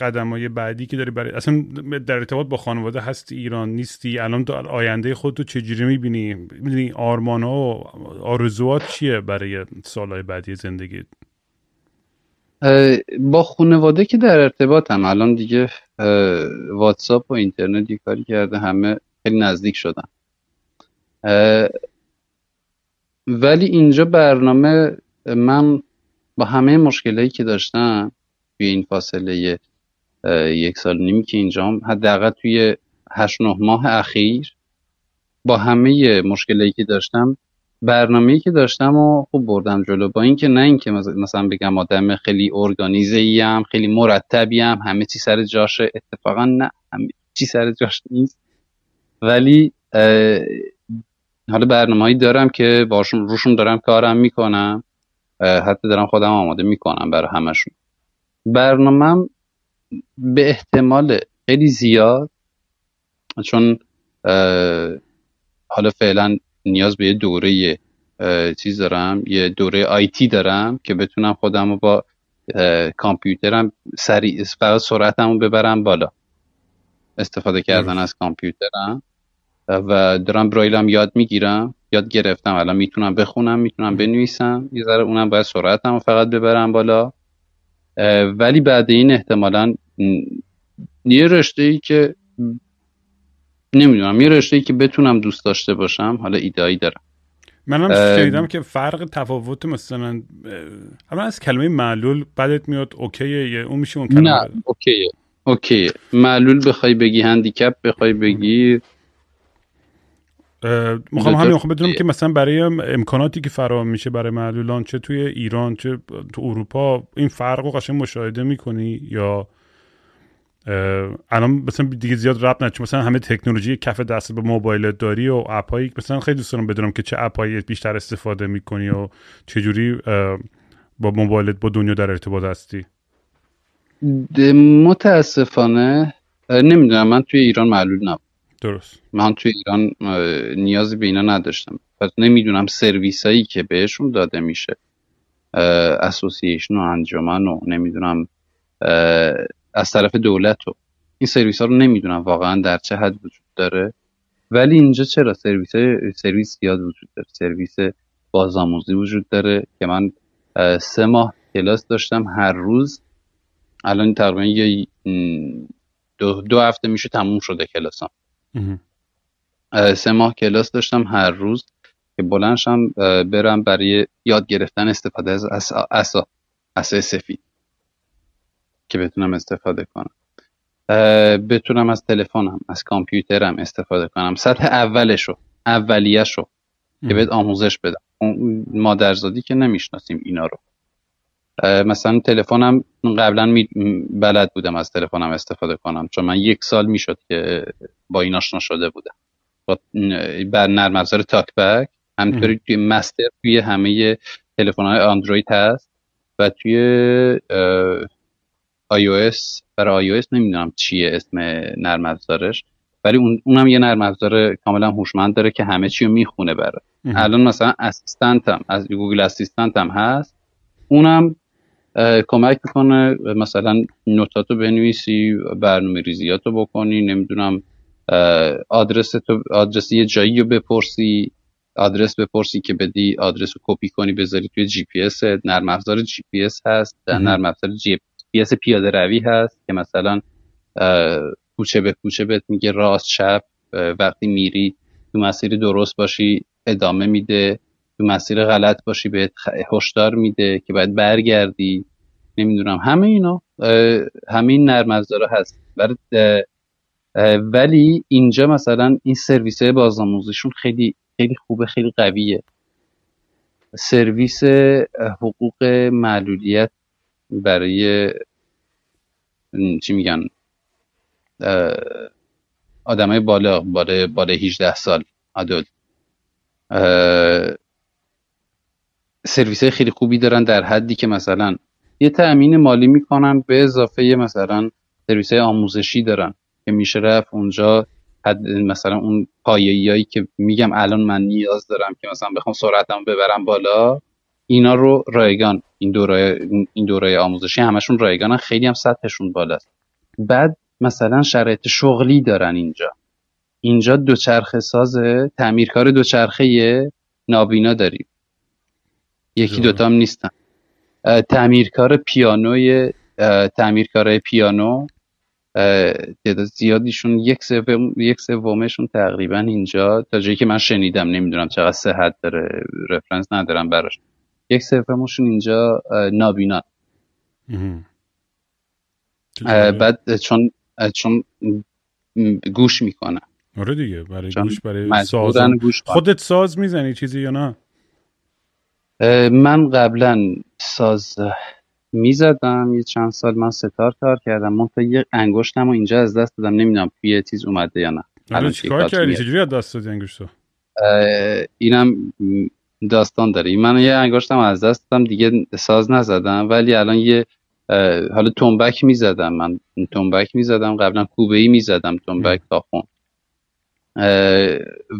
A: قدم های بعدی که داری برای اصلا در ارتباط با خانواده هستی ایران نیستی؟ الان تو آینده خودتو چجوری می‌بینی؟ می‌دونی آرمان ها و آرزوات چیه برای سالهای بعدی زندگی؟
B: با خانواده که در ارتباط هم الان دیگه واتساپ و اینترنت یه کاری کرده همه خیلی نزدیک شدن. ولی اینجا برنامه من با همه مشکلایی که داشتم توی این فاصله یک سال نیمی که اینجام حداقل توی هشت نه ماه اخیر با همه مشکلایی که داشتم برنامه‌ای که داشتم و خوب بردم جلو. با اینکه نه اینکه مثلا بگم آدم خیلی ارگانیزه ایم خیلی مرتبی ام همه چی سر جاشه اتفاقا نه همه چی سر جاش نیست. ولی حالا برنامه‌ای دارم که باشون روشون دارم کارم می‌کنم. حتی دارم خودم آماده می‌کنم برای همشون برنامه به احتمال خیلی زیاد چون حالا فعلا نیاز به یه دوره چیز دارم یه دوره آیتی دارم که بتونم خودم رو با کامپیوترم سریع فقط سرعتم رو ببرم بالا. استفاده کردن از کامپیوترم. و دارم برایلم یاد می‌گیرم. یاد گرفتم الان می‌تونم بخونم می‌تونم بنویسم. یه ذره اونم باید سرعتم فقط ببرم بالا. ولی بعد این احتمالا یه رشته ای که نمی‌دونم یه رشته ای که بتونم دوست داشته باشم حالا ایدایی دارم.
A: منم شنیدم که فرق تفاوت مثلا اما از کلمه معلول بعدت میاد اوکیه اون میشه اون کلمه
B: نه اوکیه اوکیه. معلول بخوای بگی هندیکپ بخوای بگی
A: می‌خوام همین می‌خوام بدونم که مثلا برای امکاناتی که فراهم میشه برای معلولان چه توی ایران چه تو اروپا این فرق رو قشنگ مشاهده می‌کنی یا الان مثلا دیگه زیاد رب نشه مثلا همه تکنولوژی کف دست به موبایل داری و اپایی مثلا خیلی دوست دارم بدونم که چه اپایی بیشتر استفاده می‌کنی و چجوری با موبایلت با دنیا در ارتباط هستی.
B: متاسفانه نمی‌دونم من توی ایران معلول نبود
A: درست.
B: من توی ایران نیازی به اینا نداشتم. پس نمی‌دونم سرویس هایی که بهشون داده میشه اسوسییشن و انجمن و نمی‌دونم از طرف دولت و این سرویس ها رو نمی‌دونم واقعا در چه حد وجود داره. ولی اینجا چرا سرویس سرویس زیاد وجود داره؟ سرویس بازآموزی وجود داره که من سه ماه کلاس داشتم هر روز. الان تقریبا یه دو, دو هفته میشه تموم شده کلاسم سه ماه کلاس داشتم هر روز که بلنشم برم برای یاد گرفتن استفاده از اسا اسا سفید که بتونم استفاده کنم. بتونم از تلفنم از کامپیوترم استفاده کنم. سطح اولشو اولیهشو که بهت آموزش بدم. مادرزادی که نمی‌شناسیم اینا رو. مثلا تلفنم قبلا بلد بودم از تلفنم استفاده کنم چون من یک سال می‌شد که با این آشنا شده بودم. بر نرم افزار تاک بک همینطوری توی مستر توی همه تلفن های اندروید هست و توی آی او برای آی او نمی‌دونم چیه اسم نرم افزارش ولی اون اونم یه نرم افزار کاملا هوشمند داره که همه چی رو می‌خونه بره الان مثلا assistant م از Google Assistant م هست. اونم کمک می‌کنه. مثلا نوتاتو بنویسی برنامه ریزیاتو بکنی نمی‌دونم آدرس تو آدرس یه جایی رو بپرسی آدرس بپرسی که بدی آدرس رو کپی کنی بذاری توی جی پی اس نرم افزار جی پی اس هست. نرم افزار جی پی اس پیاده روی هست که مثلا کوچه به کوچه بهت میگه راست چپ وقتی میری تو مسیر درست باشی ادامه میده. تو مسیر غلط باشی بهت هشدار میده که باید برگردی. نمی‌دونم. همه اینا همه این نرم افزارا هست. ولی اینجا مثلا این سرویس بازآموزیشون خیلی خیلی خوبه خیلی قویه. سرویس حقوق معلولیت برای چی میگن آدمای بالا بالا بالا 18 سال عدد سرویس های خیلی خوبی دارن در حدی که مثلا یه تأمین مالی می‌کنن به اضافه مثلا سرویس های آموزشی دارن که میشه رفت اونجا. مثلا اون پایه‌ای که میگم الان من نیاز دارم که مثلا بخوام سرعتم ببرم بالا اینا رو رایگان این دوره این دوره آموزشی همشون رایگان خیلی هم سطحشون بالاست. بعد مثلا شرایط شغلی دارن اینجا. اینجا دوچرخه سازه تعمیرکار دوچرخه نابینا داریم. یکی دوتا هم نیستن. تعمیرکار پیانوی تعمیرکارای پیانو. تعداد زیادیشون یک سوم یک سومشون تقریبا اینجا. تا جایی که من شنیدم نمی‌دونم چقدر صحت داره رفرنس ندارم براش. یک سومشون اینجا نابینان بعد چون چون گوش می‌کنن.
A: آره دیگه برای گوش برای ساز خودت ساز می‌زنی چیزی یا نه؟
B: من قبلا ساز می‌زدم یه چند سال من ستار کار کردم من تا یه انگشتم و اینجا از دست دادم نمی‌دونم توی چیز اومده یا نه.
A: چیکار کردی؟ چجوری از دست دادی انگشتو؟
B: اینم داستان داره. من یه انگشتم از دست دادم دیگه ساز نزدم ولی الان یه حالا تنبک می‌زدم من. تنبک می‌زدم قبلا کوبه ای می‌زدم تنبک تاخون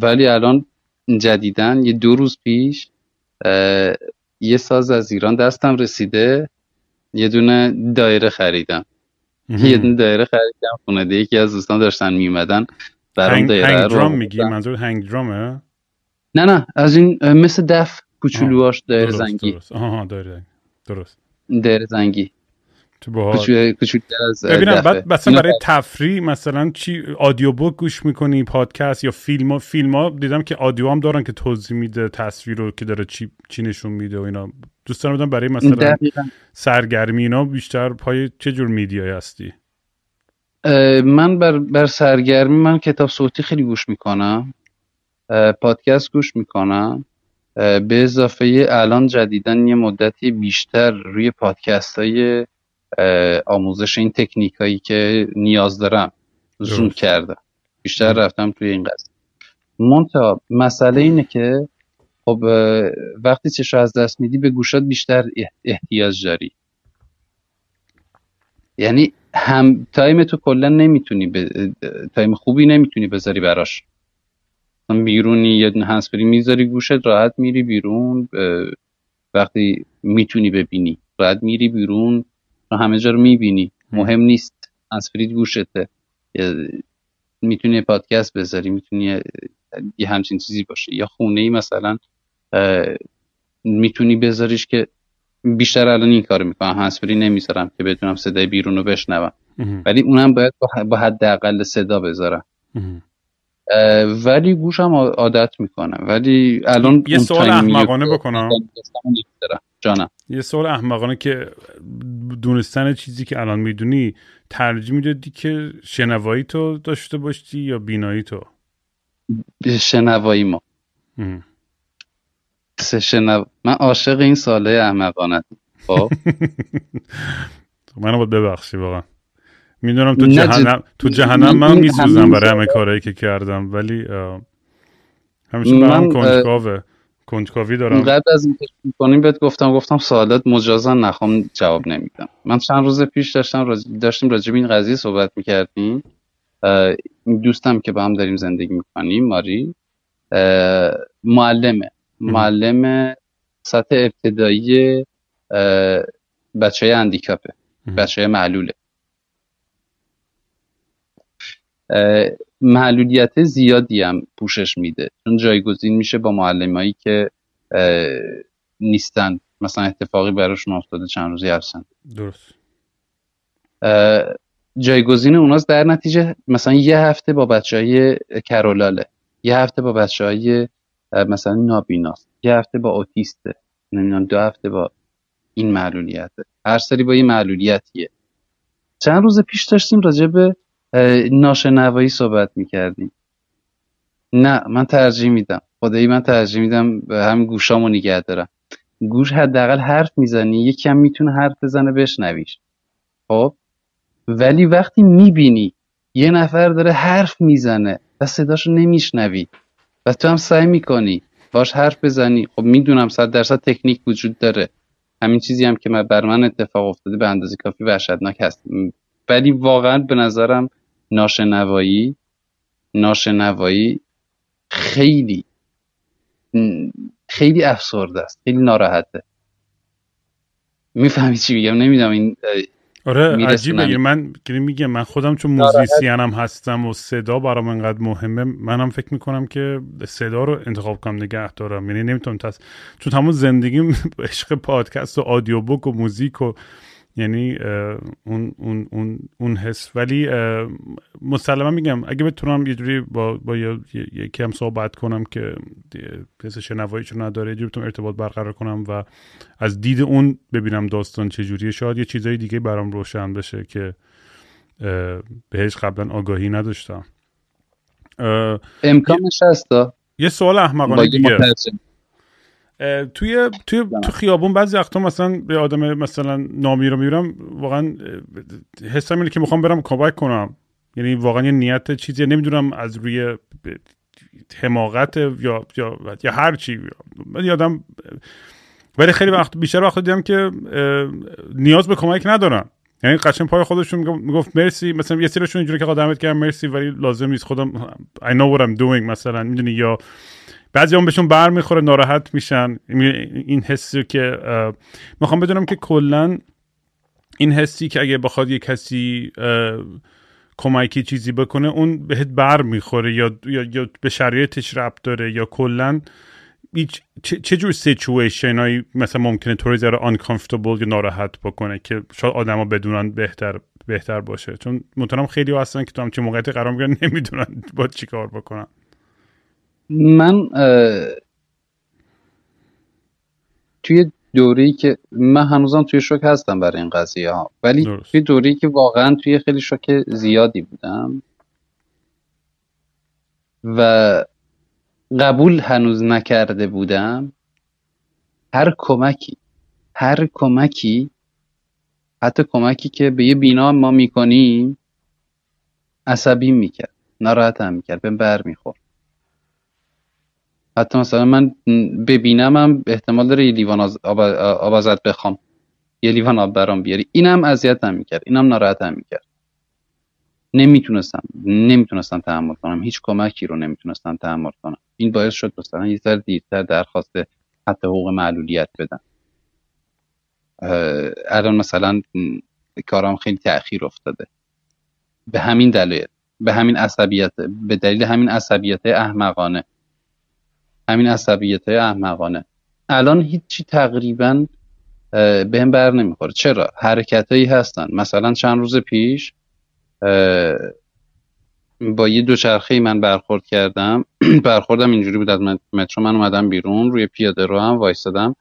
B: ولی الان جدیدن یه دو روز پیش یه ساز از ایران دستم رسیده. یه دونه دایره خریدم. یه دونه دایره خریدم. خونه یکی از دوستان داشتن میمدن
A: برام دایره هنگ درام میگی؟ منظور هنگ درامه؟
B: نه نه از این مثل دف کوچولوهاش دایره زنگی.
A: درست. آها دایره درست.
B: دایره زنگی.
A: تو ببینم بعد مثلا برای تفریح مثلا چی آدیو بوک گوش می‌کنی پادکست یا فیلم ها فیلم ها دیدم که آدیو هم دارن که توضیح میده تصویر رو که داره چی, چی نشون میده و اینا. دوست دارم برای مثلا سرگرمی اینا بیشتر پای چه جور میدیایی هستی؟
B: من بر, بر سرگرمی من کتاب صوتی خیلی گوش می‌کنم. پادکست گوش می‌کنم. به اضافه الان جدیدن یه مدتی بیشتر روی پادکست های آموزش این تکنیک هایی که نیاز دارم زوم کردم بیشتر رفتم توی این قضیه. منتها مسئله اینه که خب وقتی چش از دست میدی به گوشات بیشتر احتیاج داری. یعنی هم time تو کلا نمی‌تونی ب... time خوبی نمی‌تونی بذاری براش. بیرونی یه هندزفری می‌ذاری گوشت راحت میری بیرون وقتی می‌تونی ببینی راحت میری بیرون. همه جا رو می‌بینی. مهم نیست. هندزفری گوشته. می‌تونی پادکست بذاری می‌تونی یه همچین چیزی باشه. یا خونه ای مثلا می‌تونی بذاریش که بیشتر الان این کارو می‌کنم. هنسفری نمی‌ذارم که بتونم صدای بیرون رو بشنوم. ولی اونم باید با حداقل صدا بذارم. ولی گوشم عادت می‌کنم ولی الان
A: یه سوال احمقانه بکنم.
B: جانم.
A: یه سوال احمقانه که دونستن چیزی که الان می‌دونی ترجیح می‌دادی که شنوایی تو داشته باشی یا بینایی تو؟
B: شنوایی ما. شنو... من عاشق این ساله احمقانه. خب؟ (laughs)
A: منو باید ببخشی واقعا. می‌دونم تو جهنم تو جهنم من میسوزم برای همه کارهایی که کردم ولی همیشه برام کنجکاوه. کنجکاوی دارم.
B: قبل از اینکه کنیم بهت گفتم گفتم سوالات مجازا نخوام جواب نمیدم. من چند روز پیش داشتم داشتیم راجع به این قضیه صحبت می‌کردیم. دوستم که با هم داریم زندگی می‌کنیم ماری. معلمه. معلم سطح ابتدایی بچه های اندیکاپه بچه های معلوله. معلولیت زیادی هم پوشش میده. چون جایگزین میشه با معلمایی که نیستن. مثلا اتفاقی براشون افتاده چند روزی هستن.
A: درست.
B: جایگزین اوناست در نتیجه مثلا یه هفته با بچه های کرولاله. یه هفته با بچه های مثلا نابیناست. یه هفته با اوتیسته. نمی‌دونم دو هفته با این معلولیته. هر سری با یه معلولیتیه. چند روز پیش داشتیم راجع به ناشنوایی صحبت می‌کردیم. نه من ترجیح میدم. خدایی من ترجیح میدم هم گوشامو نگه دارم. گوش حداقل حرف می‌زنی یکم می‌تونه حرف بزنه بشنویش. خب؟ ولی وقتی می‌بینی یه نفر داره حرف می‌زنه و صداشو نمیشنوی و تو هم سعی می‌کنی باش حرف بزنی خب می‌دونم صد درصد تکنیک وجود داره. همین چیزی هم که من بر من اتفاق افتاده به اندازه کافی وحشتناک هست. ولی واقعا به نظرم ناشنوایی ناشنوایی خیلی خیلی افسرده است خیلی ناراحته. می‌فهمی چی میگم؟ نمی‌دونم این
A: آره عجیبه. من میگم من خودم چون موزیسینم هستم و صدا برام انقدر مهمه منم فکر می‌کنم که صدا رو انتخاب کنم نگه دارم. یعنی نمی‌تونم تست چون تمام زندگیم (laughs) عشق پادکست و آدیو بوک و موزیک و یعنی اون اون اون اون حس. ولی مسلما میگم اگه بتونم یه جوری با با یکی هم صحبت کنم که حس شنواییشو نداره یه جوری ارتباط برقرار کنم و از دید اون ببینم داستان چه جوریه شاید یه چیزای دیگه برام روشن بشه که بهش قبلا آگاهی نداشتم.
B: امکانش هست
A: یه سوال احمقانه دیگه. توی توی تو خیابون بعضی وقتا مثلا به آدم مثلا نامی رو می‌بینم واقعا حسم اینه که می‌خوام برم کمک کنم. یعنی واقعا یه نیت چیزی نمی‌دونم از روی حماقت یا یا یا هر چی. من یادم ولی خیلی وقت بیشتر وقت دیدم که نیاز به کمک ندارم یعنی قشنگ پای خودشون می‌گفت مرسی. مثلا یه سریشون اینجوری که قدمت کردم مرسی ولی لازم نیست خودم I know what I'm doing مثلا می‌دونی؟ یا بعضی هم بهشون بر می‌خوره ناراحت میشن. این حسی که می‌خوام بدونم که کلا این حسی که اگه بخواد یه کسی کمکی چیزی بکنه اون بهت بر می‌خوره یا, یا, به شرایطش ربط داره یا کلا چه جور سیچویشن هایی مثلا ممکنه طوری ذره uncomfortable یا ناراحت بکنه که شاید آدما بدونن بهتر بهتر باشه؟ چون مطمئنم خیلی هستن که تو همچین موقعیتی قرار می‌گیرن نمی‌دونن با چی کار بکنن.
B: من توی دوری که من هنوزم توی شوک هستم برای این قضیه ها. ولی توی دوری که واقعا توی خیلی شوک زیادی بودم و قبول هنوز نکرده بودم هر کمکی هر کمکی حتی کمکی که به یه بینا ما می‌کنیم عصبی می‌کرد ناراحت هم می‌کرد به بر می‌خورد حتی مثلا من ببینم هم احتمال داره یه لیوان آب, آب ازت بخوام. یه لیوان آب برام بیاری. اینم اذیت هم می‌کرد اینم ناراحت هم می‌کرد نمی‌تونستم. نمی‌تونستم تحمل کنم. هیچ کمکی رو نمی‌تونستم تحمل کنم. این باعث شد مثلا یه ذره دیرتر درخواست حتی حقوق معلولیت بدم. الان مثلا کارام خیلی تأخیر افتاده. به همین دلیل به همین عصبیت. به دلیل همین عصبیت احمقانه. همین عصبیت احمقانه. الان هیچی تقریبا به هم بر نمی‌خوره. چرا؟ حرکت هایی هستن. مثلا چند روز پیش با یه دوچرخه من برخورد کردم. (clears throat) برخوردم اینجوری بود از مترو من اومدم بیرون روی پیاده رو هم وایستادم.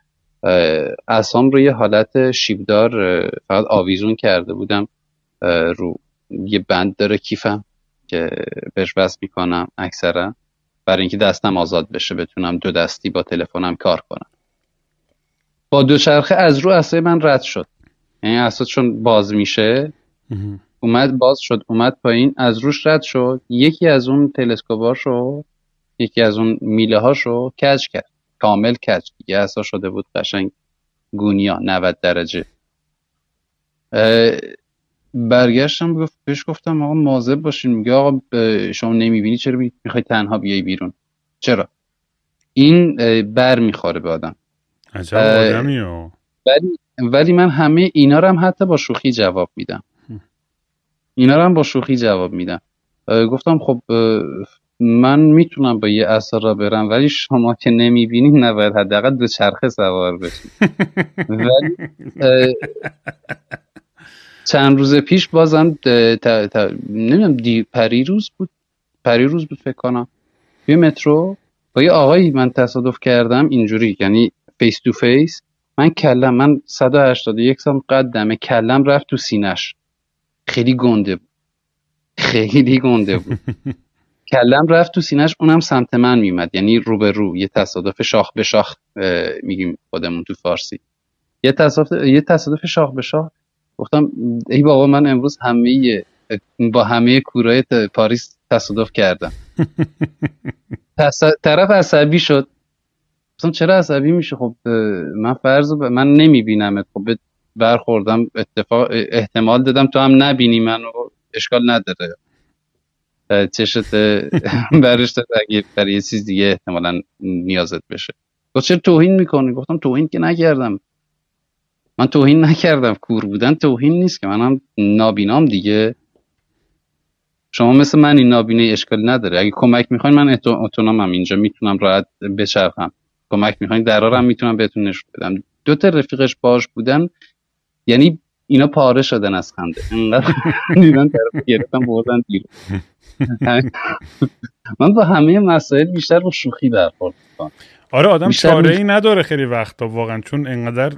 B: اسام روی حالت شیبدار فقط آویزون کرده بودم. رو یه بند داره کیفم که بهش بس می‌کنم اکثرا. برای اینکه دستم آزاد بشه بتونم دو دستی با تلفنم کار کنم. با دوچرخه از رو اصای من رد شد. یعنی اصلا چون باز میشه اومد باز شد اومد پایین از روش رد شد. یکی از اون تلسکوپاشو یکی از اون میله هاشو کج کرد. کامل کج. دیگه اصلا شده بود قشنگ گونیا 90 درجه. برگشتم گفت بهش گفتم آقا مواظب باشین. میگه آقا شما نمی‌بینی؟ چرا می‌خوای تنها بیای بیرون؟ چرا؟ این بر می‌خوره به آدم.
A: عجب آدمی
B: ولی ولی من همه اینا رو هم حتی با شوخی جواب میدم. اینا رو هم با شوخی جواب میدم. گفتم خب من می‌تونم با یه عصا راه برم ولی شما که نمی‌بینید نباید حداقل دو چرخه سوار بشید (laughs) ولی چند روز پیش بازم نمی‌دونم دی پری روز بود. پری روز بود فکر کنم. یه مترو با یه آقایی من تصادف کردم اینجوری یعنی face to face من کلم من 181 سانت قدمه کلم رفت تو سینش خیلی گنده بود. خیلی گنده بود. (laughs) کلم رفت تو سینش اونم سمت من میمد یعنی رو به رو یه تصادف شاخ به شاخ میگیم خودمون تو فارسی. یه تصادف یه تصادف شاخ به شاخ. گفتم ای بابا من امروز همه با همه کورای پاریس تصادف کردم. (laughs) طرف عصبی شد. گفتم چرا عصبی میشه خب من فرض من نمی‌بینم خب برخوردم اتفاق احتمال دادم تو هم نبینی منو. اشکال نداره. چشت برش اگه برای یه چیز دیگه احتمالا نیازت بشه. گفت چرا توهین می‌کنی؟ گفتم توهین که نکردم. من توهین نکردم. کور بودن توهین نیست که. منم نابینام دیگه. شما مثل من این نابینه اشکال نداره. اگه کمک می‌خواین من اتونامم اینجا. می‌تونم راحت بچرخم. کمک می‌خواین درارم می‌تونم بهتون نشون بدم. دو تا رفیقش باش بودن. یعنی اینا پاره شدن از خنده. انقدر (laughs) دیدن طرف گرفتن بردن بیرون. (laughs) من با همه مسائل بیشتر با شوخی برخورد
A: آره آدم چاره ای نداره خیلی وقتا واقعا. چون انقدر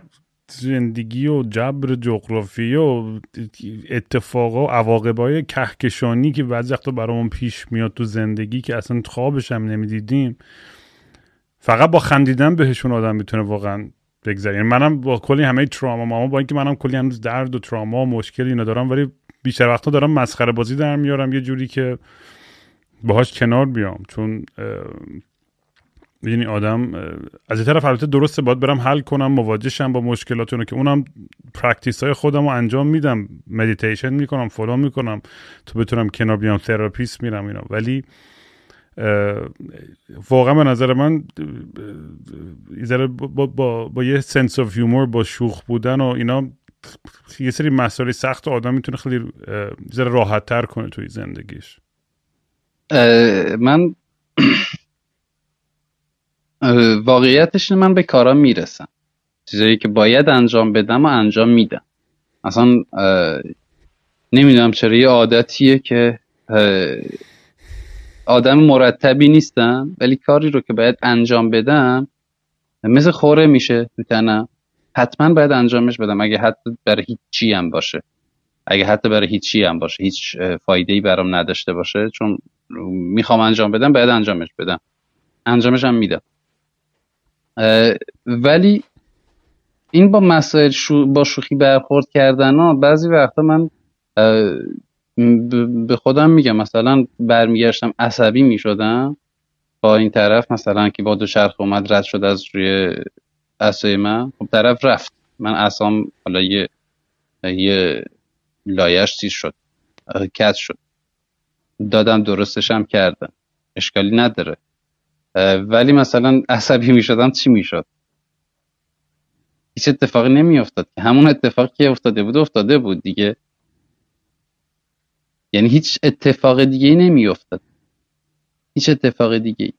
A: زندگی و جبر جغرافی و اتفاقا و عواقبای کهکشانی که بعضی وقتا برامون پیش میاد تو زندگی که اصلا خوابش هم نمی‌دیدیم فقط با خندیدن بهشون آدم می‌تونه واقعا بگذره. یعنی منم با کلی همه تراما ماما با اینکه منم کلی هنوز درد و تراما و مشکل اینا دارم ولی بیشتر وقتا دارم مسخره بازی در میارم یه جوری که باهاش کنار بیام. چون یعنی آدم از این طرف البته درسته باید برم حل کنم مواجه شم با مشکلاتمو که اونم practice های خودم رو انجام میدم. مدیتیشن می‌کنم flow می‌کنم تو بتونم کنار بیام therapist میرم اینا. ولی واقعا به نظر من با, با, با, یه sense of humor با شوخ بودن و اینا یه سری مسائل سخت آدم می‌تونه خیلی ذره راحت تر کنه توی زندگیش.
B: من واقعیتش من به کارا می‌رسم. چیزایی که باید انجام بدم و انجام میدم. اصلا نمی‌دونم چرا یه عادتیه که آدم مرتبی نیستم ولی کاری رو که باید انجام بدم مثل خوره میشه تو تنم. حتما باید انجامش بدم اگه حتی برای هیچی هم باشه. اگه حتی برای هیچی هم باشه هیچ فایده ای برام نداشته باشه چون می‌خوام انجام بدم باید انجامش بدم. انجامش هم میدم. ولی این با مسائل شو با شوخی برخورد کردن ها بعضی وقتا من به خودم میگم مثلا برمیگشتم عصبی می‌شدم با این طرف مثلا که با دو شرخ اومد رد شد از روی اصای من خب طرف رفت. من اصام حالا یه یه لایش چیز شد کت شد. دادم درستش هم کردم. اشکالی نداره. ولی مثلا عصبی می شدم چی می شد هیچ اتفاقی نمی افتاد که. همون اتفاقی که افتاده بود افتاده بود دیگه. یعنی هیچ اتفاق دیگه نمی افتاد هیچ اتفاق دیگه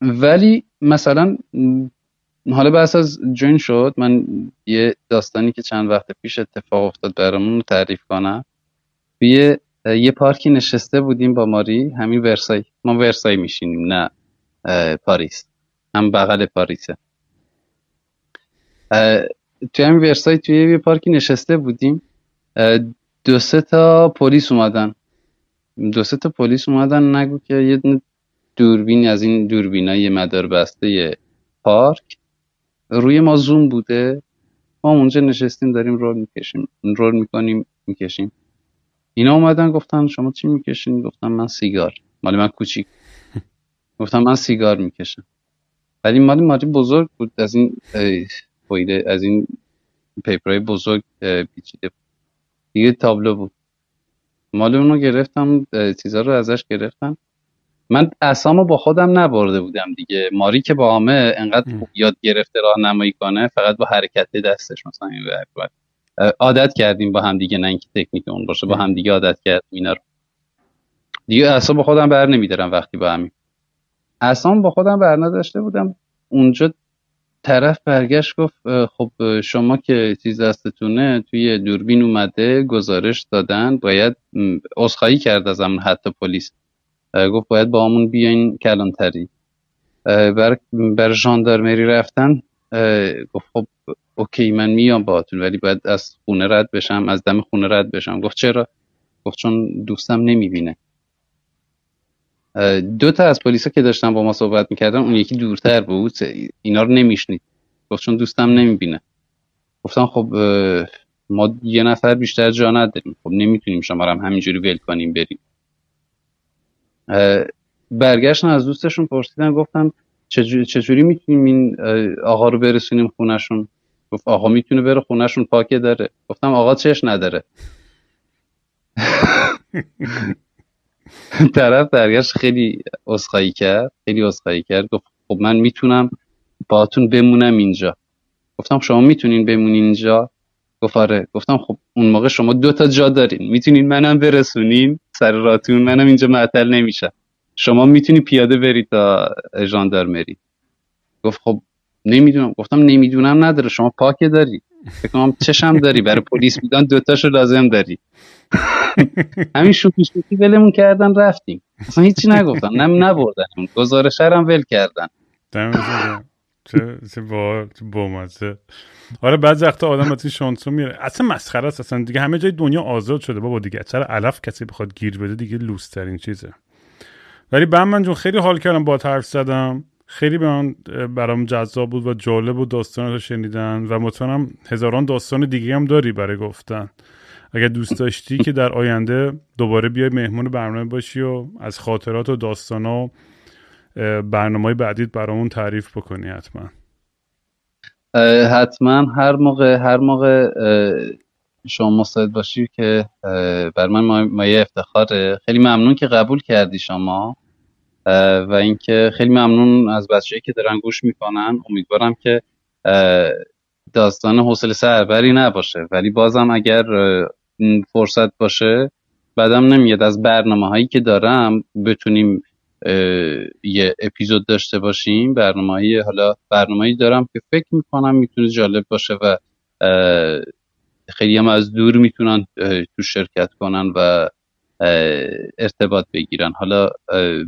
B: ولی مثلا حالا بحث از جوین شد. من یه داستانی که چند وقت پیش اتفاق افتاد برامون تعریف کنم. توی یه پارکی نشسته بودیم با ماری همین ورسای. ما ورسای میشینیم نه پاریس. هم بغل پاریسه. توی همین ورسای توی یه پارکی نشسته بودیم. دو سه تا پلیس اومدن. دو سه تا پلیس اومدن نگو که یه دوربین از این دوربینای مدار بسته پارک. روی ما زوم بوده. ما اونجا نشستیم داریم رول می‌کشیم رول می‌کنیم می‌کشیم. اینا اومدن گفتن شما چی می‌کشین؟ گفتم من سیگار. مال من کوچیک. (laughs) گفتم من سیگار می‌کشم. ولی مال ماری بزرگ بود از این فایده از این پیپرهای بزرگ پیچیده دیگه تابلو بود. مال اونو گرفتم چیزا رو ازش گرفتم. من اسامو با خودم نبرده بودم دیگه. ماری که با همه انقدر یاد گرفته راهنمایی کنه فقط با حرکت دستش مثلا این عادت کردیم با هم دیگه نه اینکه تکنیک اون باشه با هم دیگه عادت کردیم اینا رو. دیگه اصلا با خودم بر نمیدارم وقتی با همین. اصلا با خودم بر نداشته بودم. اونجا طرف برگشت گفت خب شما که چیز دستتونه توی دوربین اومده گزارش دادن باید عذرخواهی کرد از همون حتی پلیس. گفت باید با همون بیاین کلانتری. بر, بر ژاندارمری رفتن گفت خب اوکی من میام باهاتون ولی باید از خونه رد بشم از دم خونه رد بشم. گفت چرا؟ گفت چون دوستم نمی‌بینه. دو تا از پلیسا که داشتن با ما صحبت می‌کردن اون یکی دورتر بود. اینا رو نمیشنید. گفت چون دوستم نمی‌بینه. گفتم خب ما یه نفر بیشتر جا نداریم. خب نمی‌تونیم شما رو هم همینجوری ول کنیم بریم. برگشتن از دوستشون پرسیدن گفتم چجوری می‌تونیم این آقا رو برسونیم خونشون گفت آقا می‌تونه بره خونهشون پاکه داره. گفتم آقا چش نداره. (laughs) طرف برگشت خیلی اسخایی کرد خیلی اسخایی کرد. گفت خب من می‌تونم باتون بمونم اینجا. گفتم شما می‌تونین بمونین اینجا؟ گفت آره. گفتم خب اون موقع شما دو تا جا دارین. می‌تونین منم برسونین سر راتون منم اینجا معطل نمیشم. شما می‌تونی پیاده برید تا ژاندارمری. گفت خب نمی‌دونم. گفتم نمی‌دونم نداره. شما پاکه داری. فکر کنم چشم داری. برای پلیس بودن دوتاشو لازم داری. همین شوخی شوخی ولمون کردن رفتیم. اصلا هیچی نگفتم نم نبردن گزارش هم ول کردن.
A: چه چه با بامزه. آره بعضی وقتا آدم از شانسو میره. اصلا مسخره است. اصلا دیگه همه جای دنیا آزاد شده. بابا دیگه چرا علف کسی بخواد گیر بده دیگه لوس ترین چیزه. ولی من جون خیلی حال کردم با حرف زدم. خیلی به من برام جذاب بود و جالب بود داستان رو شنیدن و مطمئنم هزاران داستان دیگه هم داری برای گفتن. اگر دوست داشتی که در آینده دوباره بیای مهمون برنامه باشی و از خاطرات و داستان و برنامه بعدیت برامون تعریف بکنی حتما.
B: حتما. هر موقع هر موقع شما مستعد باشی که بر من مایه افتخاره. خیلی ممنون که قبول کردی شما. و اینکه خیلی ممنون از بچه‌ای که دارن گوش می‌کنن. امیدوارم که داستان حوصله سربری نباشه. ولی بازم اگر فرصت باشه بعدم نمیاد. از برنامه هایی که دارم بتونیم یه اپیزود داشته باشیم. برنامه حالا برنامه دارم که فکر می‌کنم می‌تونه جالب باشه و خیلی هم از دور می‌تونن تو شرکت کنن و ارتباط بگیرن. حالا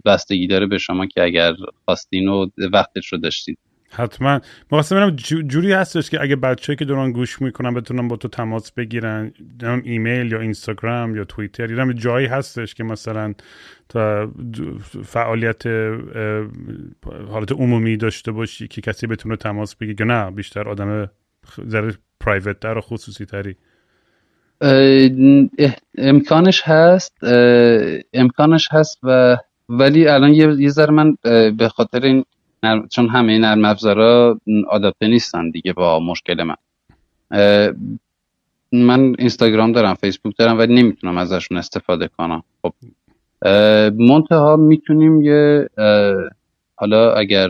B: بستگی داره به شما که اگر خواستین و وقتش رو داشتید
A: حتما. می‌خواستم ببینم جوری هستش که اگه بچه که دوران گوش می‌کنن بتونن با تو تماس بگیرن ایمیل یا اینستاگرام یا توییتر یا جایی هستش که مثلا تا فعالیت حالت عمومی داشته باشی که کسی بتونه تماس بگیره. نه بیشتر آدم ذره پرایوت تر و خصوصی تری.
B: امکانش هست امکانش هست و ولی الان یه ذره من به خاطر این چون همه نرم افزارا آداپته نیستن دیگه با مشکل من. من اینستاگرام دارم فیسبوک دارم ولی نمی‌تونم ازشون استفاده کنم. خب منتها می‌تونیم یه حالا اگر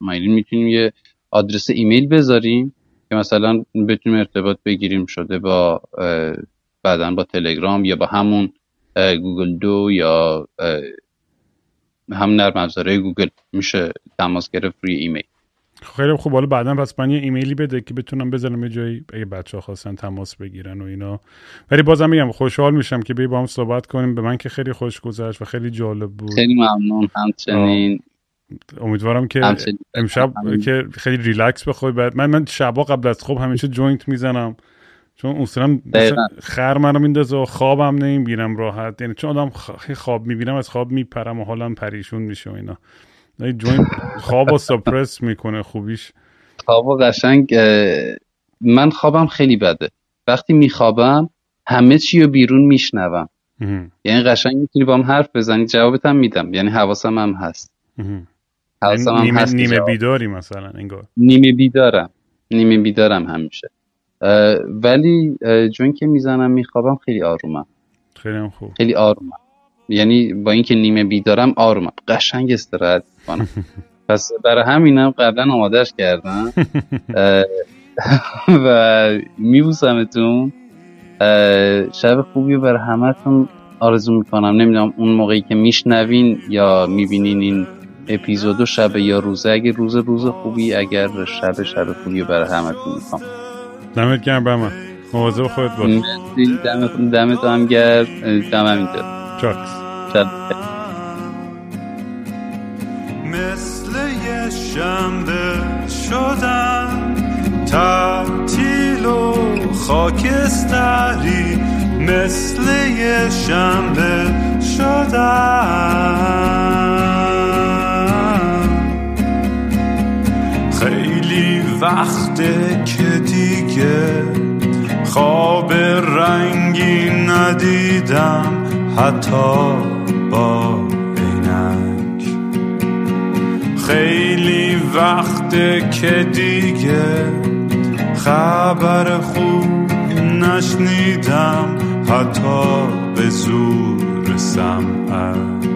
B: مایلین می‌تونیم یه آدرس ایمیل بذاریم. که مثلا بتونیم ارتباط بگیریم شده با بعدا با تلگرام یا با همون Google Duo یا هم نرم افزارهای گوگل میشه تماس گرفت روی ایمیل.
C: خیلی خوب. حالا بعدا پس من یه ایمیلی بده که بتونم بزنم یه جایی اگه بچه ها خواستن تماس بگیرن و اینا. ولی بازم میگم خوشحال میشم که بی با هم صحبت کنیم. به من که خیلی خوش گذشت و خیلی جالب بود.
B: خیلی ممنون. همچنین.
C: امیدوارم که امشب که خیلی ریلکس بخوای. بعد من من شبا قبل از خواب همیشه joint می‌زنم. چون اصلا خر منو میندازه و خوابم نمی‌بینم راحت. یعنی چون آدم خواب می‌بینم از خواب میپرم و حالم پریشون میشه و اینا. joint خواب و suppress می‌کنه خوبیش.
B: خواب و قشنگ من خوابم خیلی بده. وقتی میخوابم همه چی رو بیرون میشنوم. یعنی قشنگ می‌تونی با هم حرف بزنی جوابت هم میدم. یعنی حواسم هم هست.
C: حواسم نیمه, هست نیمه بیداری مثلا انگار.
B: نیمه بیدارم. نیمه بیدارم همیشه. ولی جون که می‌زنم میخوابم خیلی آرومم.
C: خیلی خوب.
B: خیلی آرومم. یعنی با اینکه نیمه بیدارم آرومم. قشنگ استراحت کنم (laughs) پس برای همینم قبلا آمادهش کردم. (laughs) (laughs) و میبوسمتون. شب خوبی برای همتون. آرزو می‌کنم. نمی‌دونم اون موقعی که میشنوین یا می‌بینین این اپیزودو شب یا روزه اگه روز روز خوبی اگر شب شب خوبی برای همتون می‌کنم
C: دمت گرم به من. مواظب خودت باش.
B: دمت دمت هم گرد دم اینجا.
C: چاکس.
A: مثل یه شنبه شدن تعطیل و خاکستری مثل یه شنبه شدن. وقته که دیگه خواب رنگی ندیدم حتی با عینک. خیلی وقته که دیگه خبر خوب نشنیدم حتی به زور سمعک.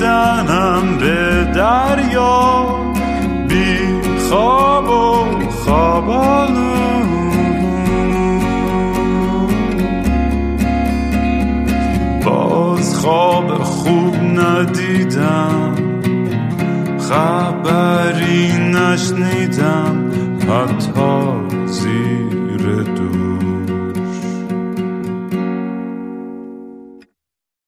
A: می‌زنم به دریا بی خواب و خوابالو باز خواب خوب ندیدم خبری نشنیدم حتی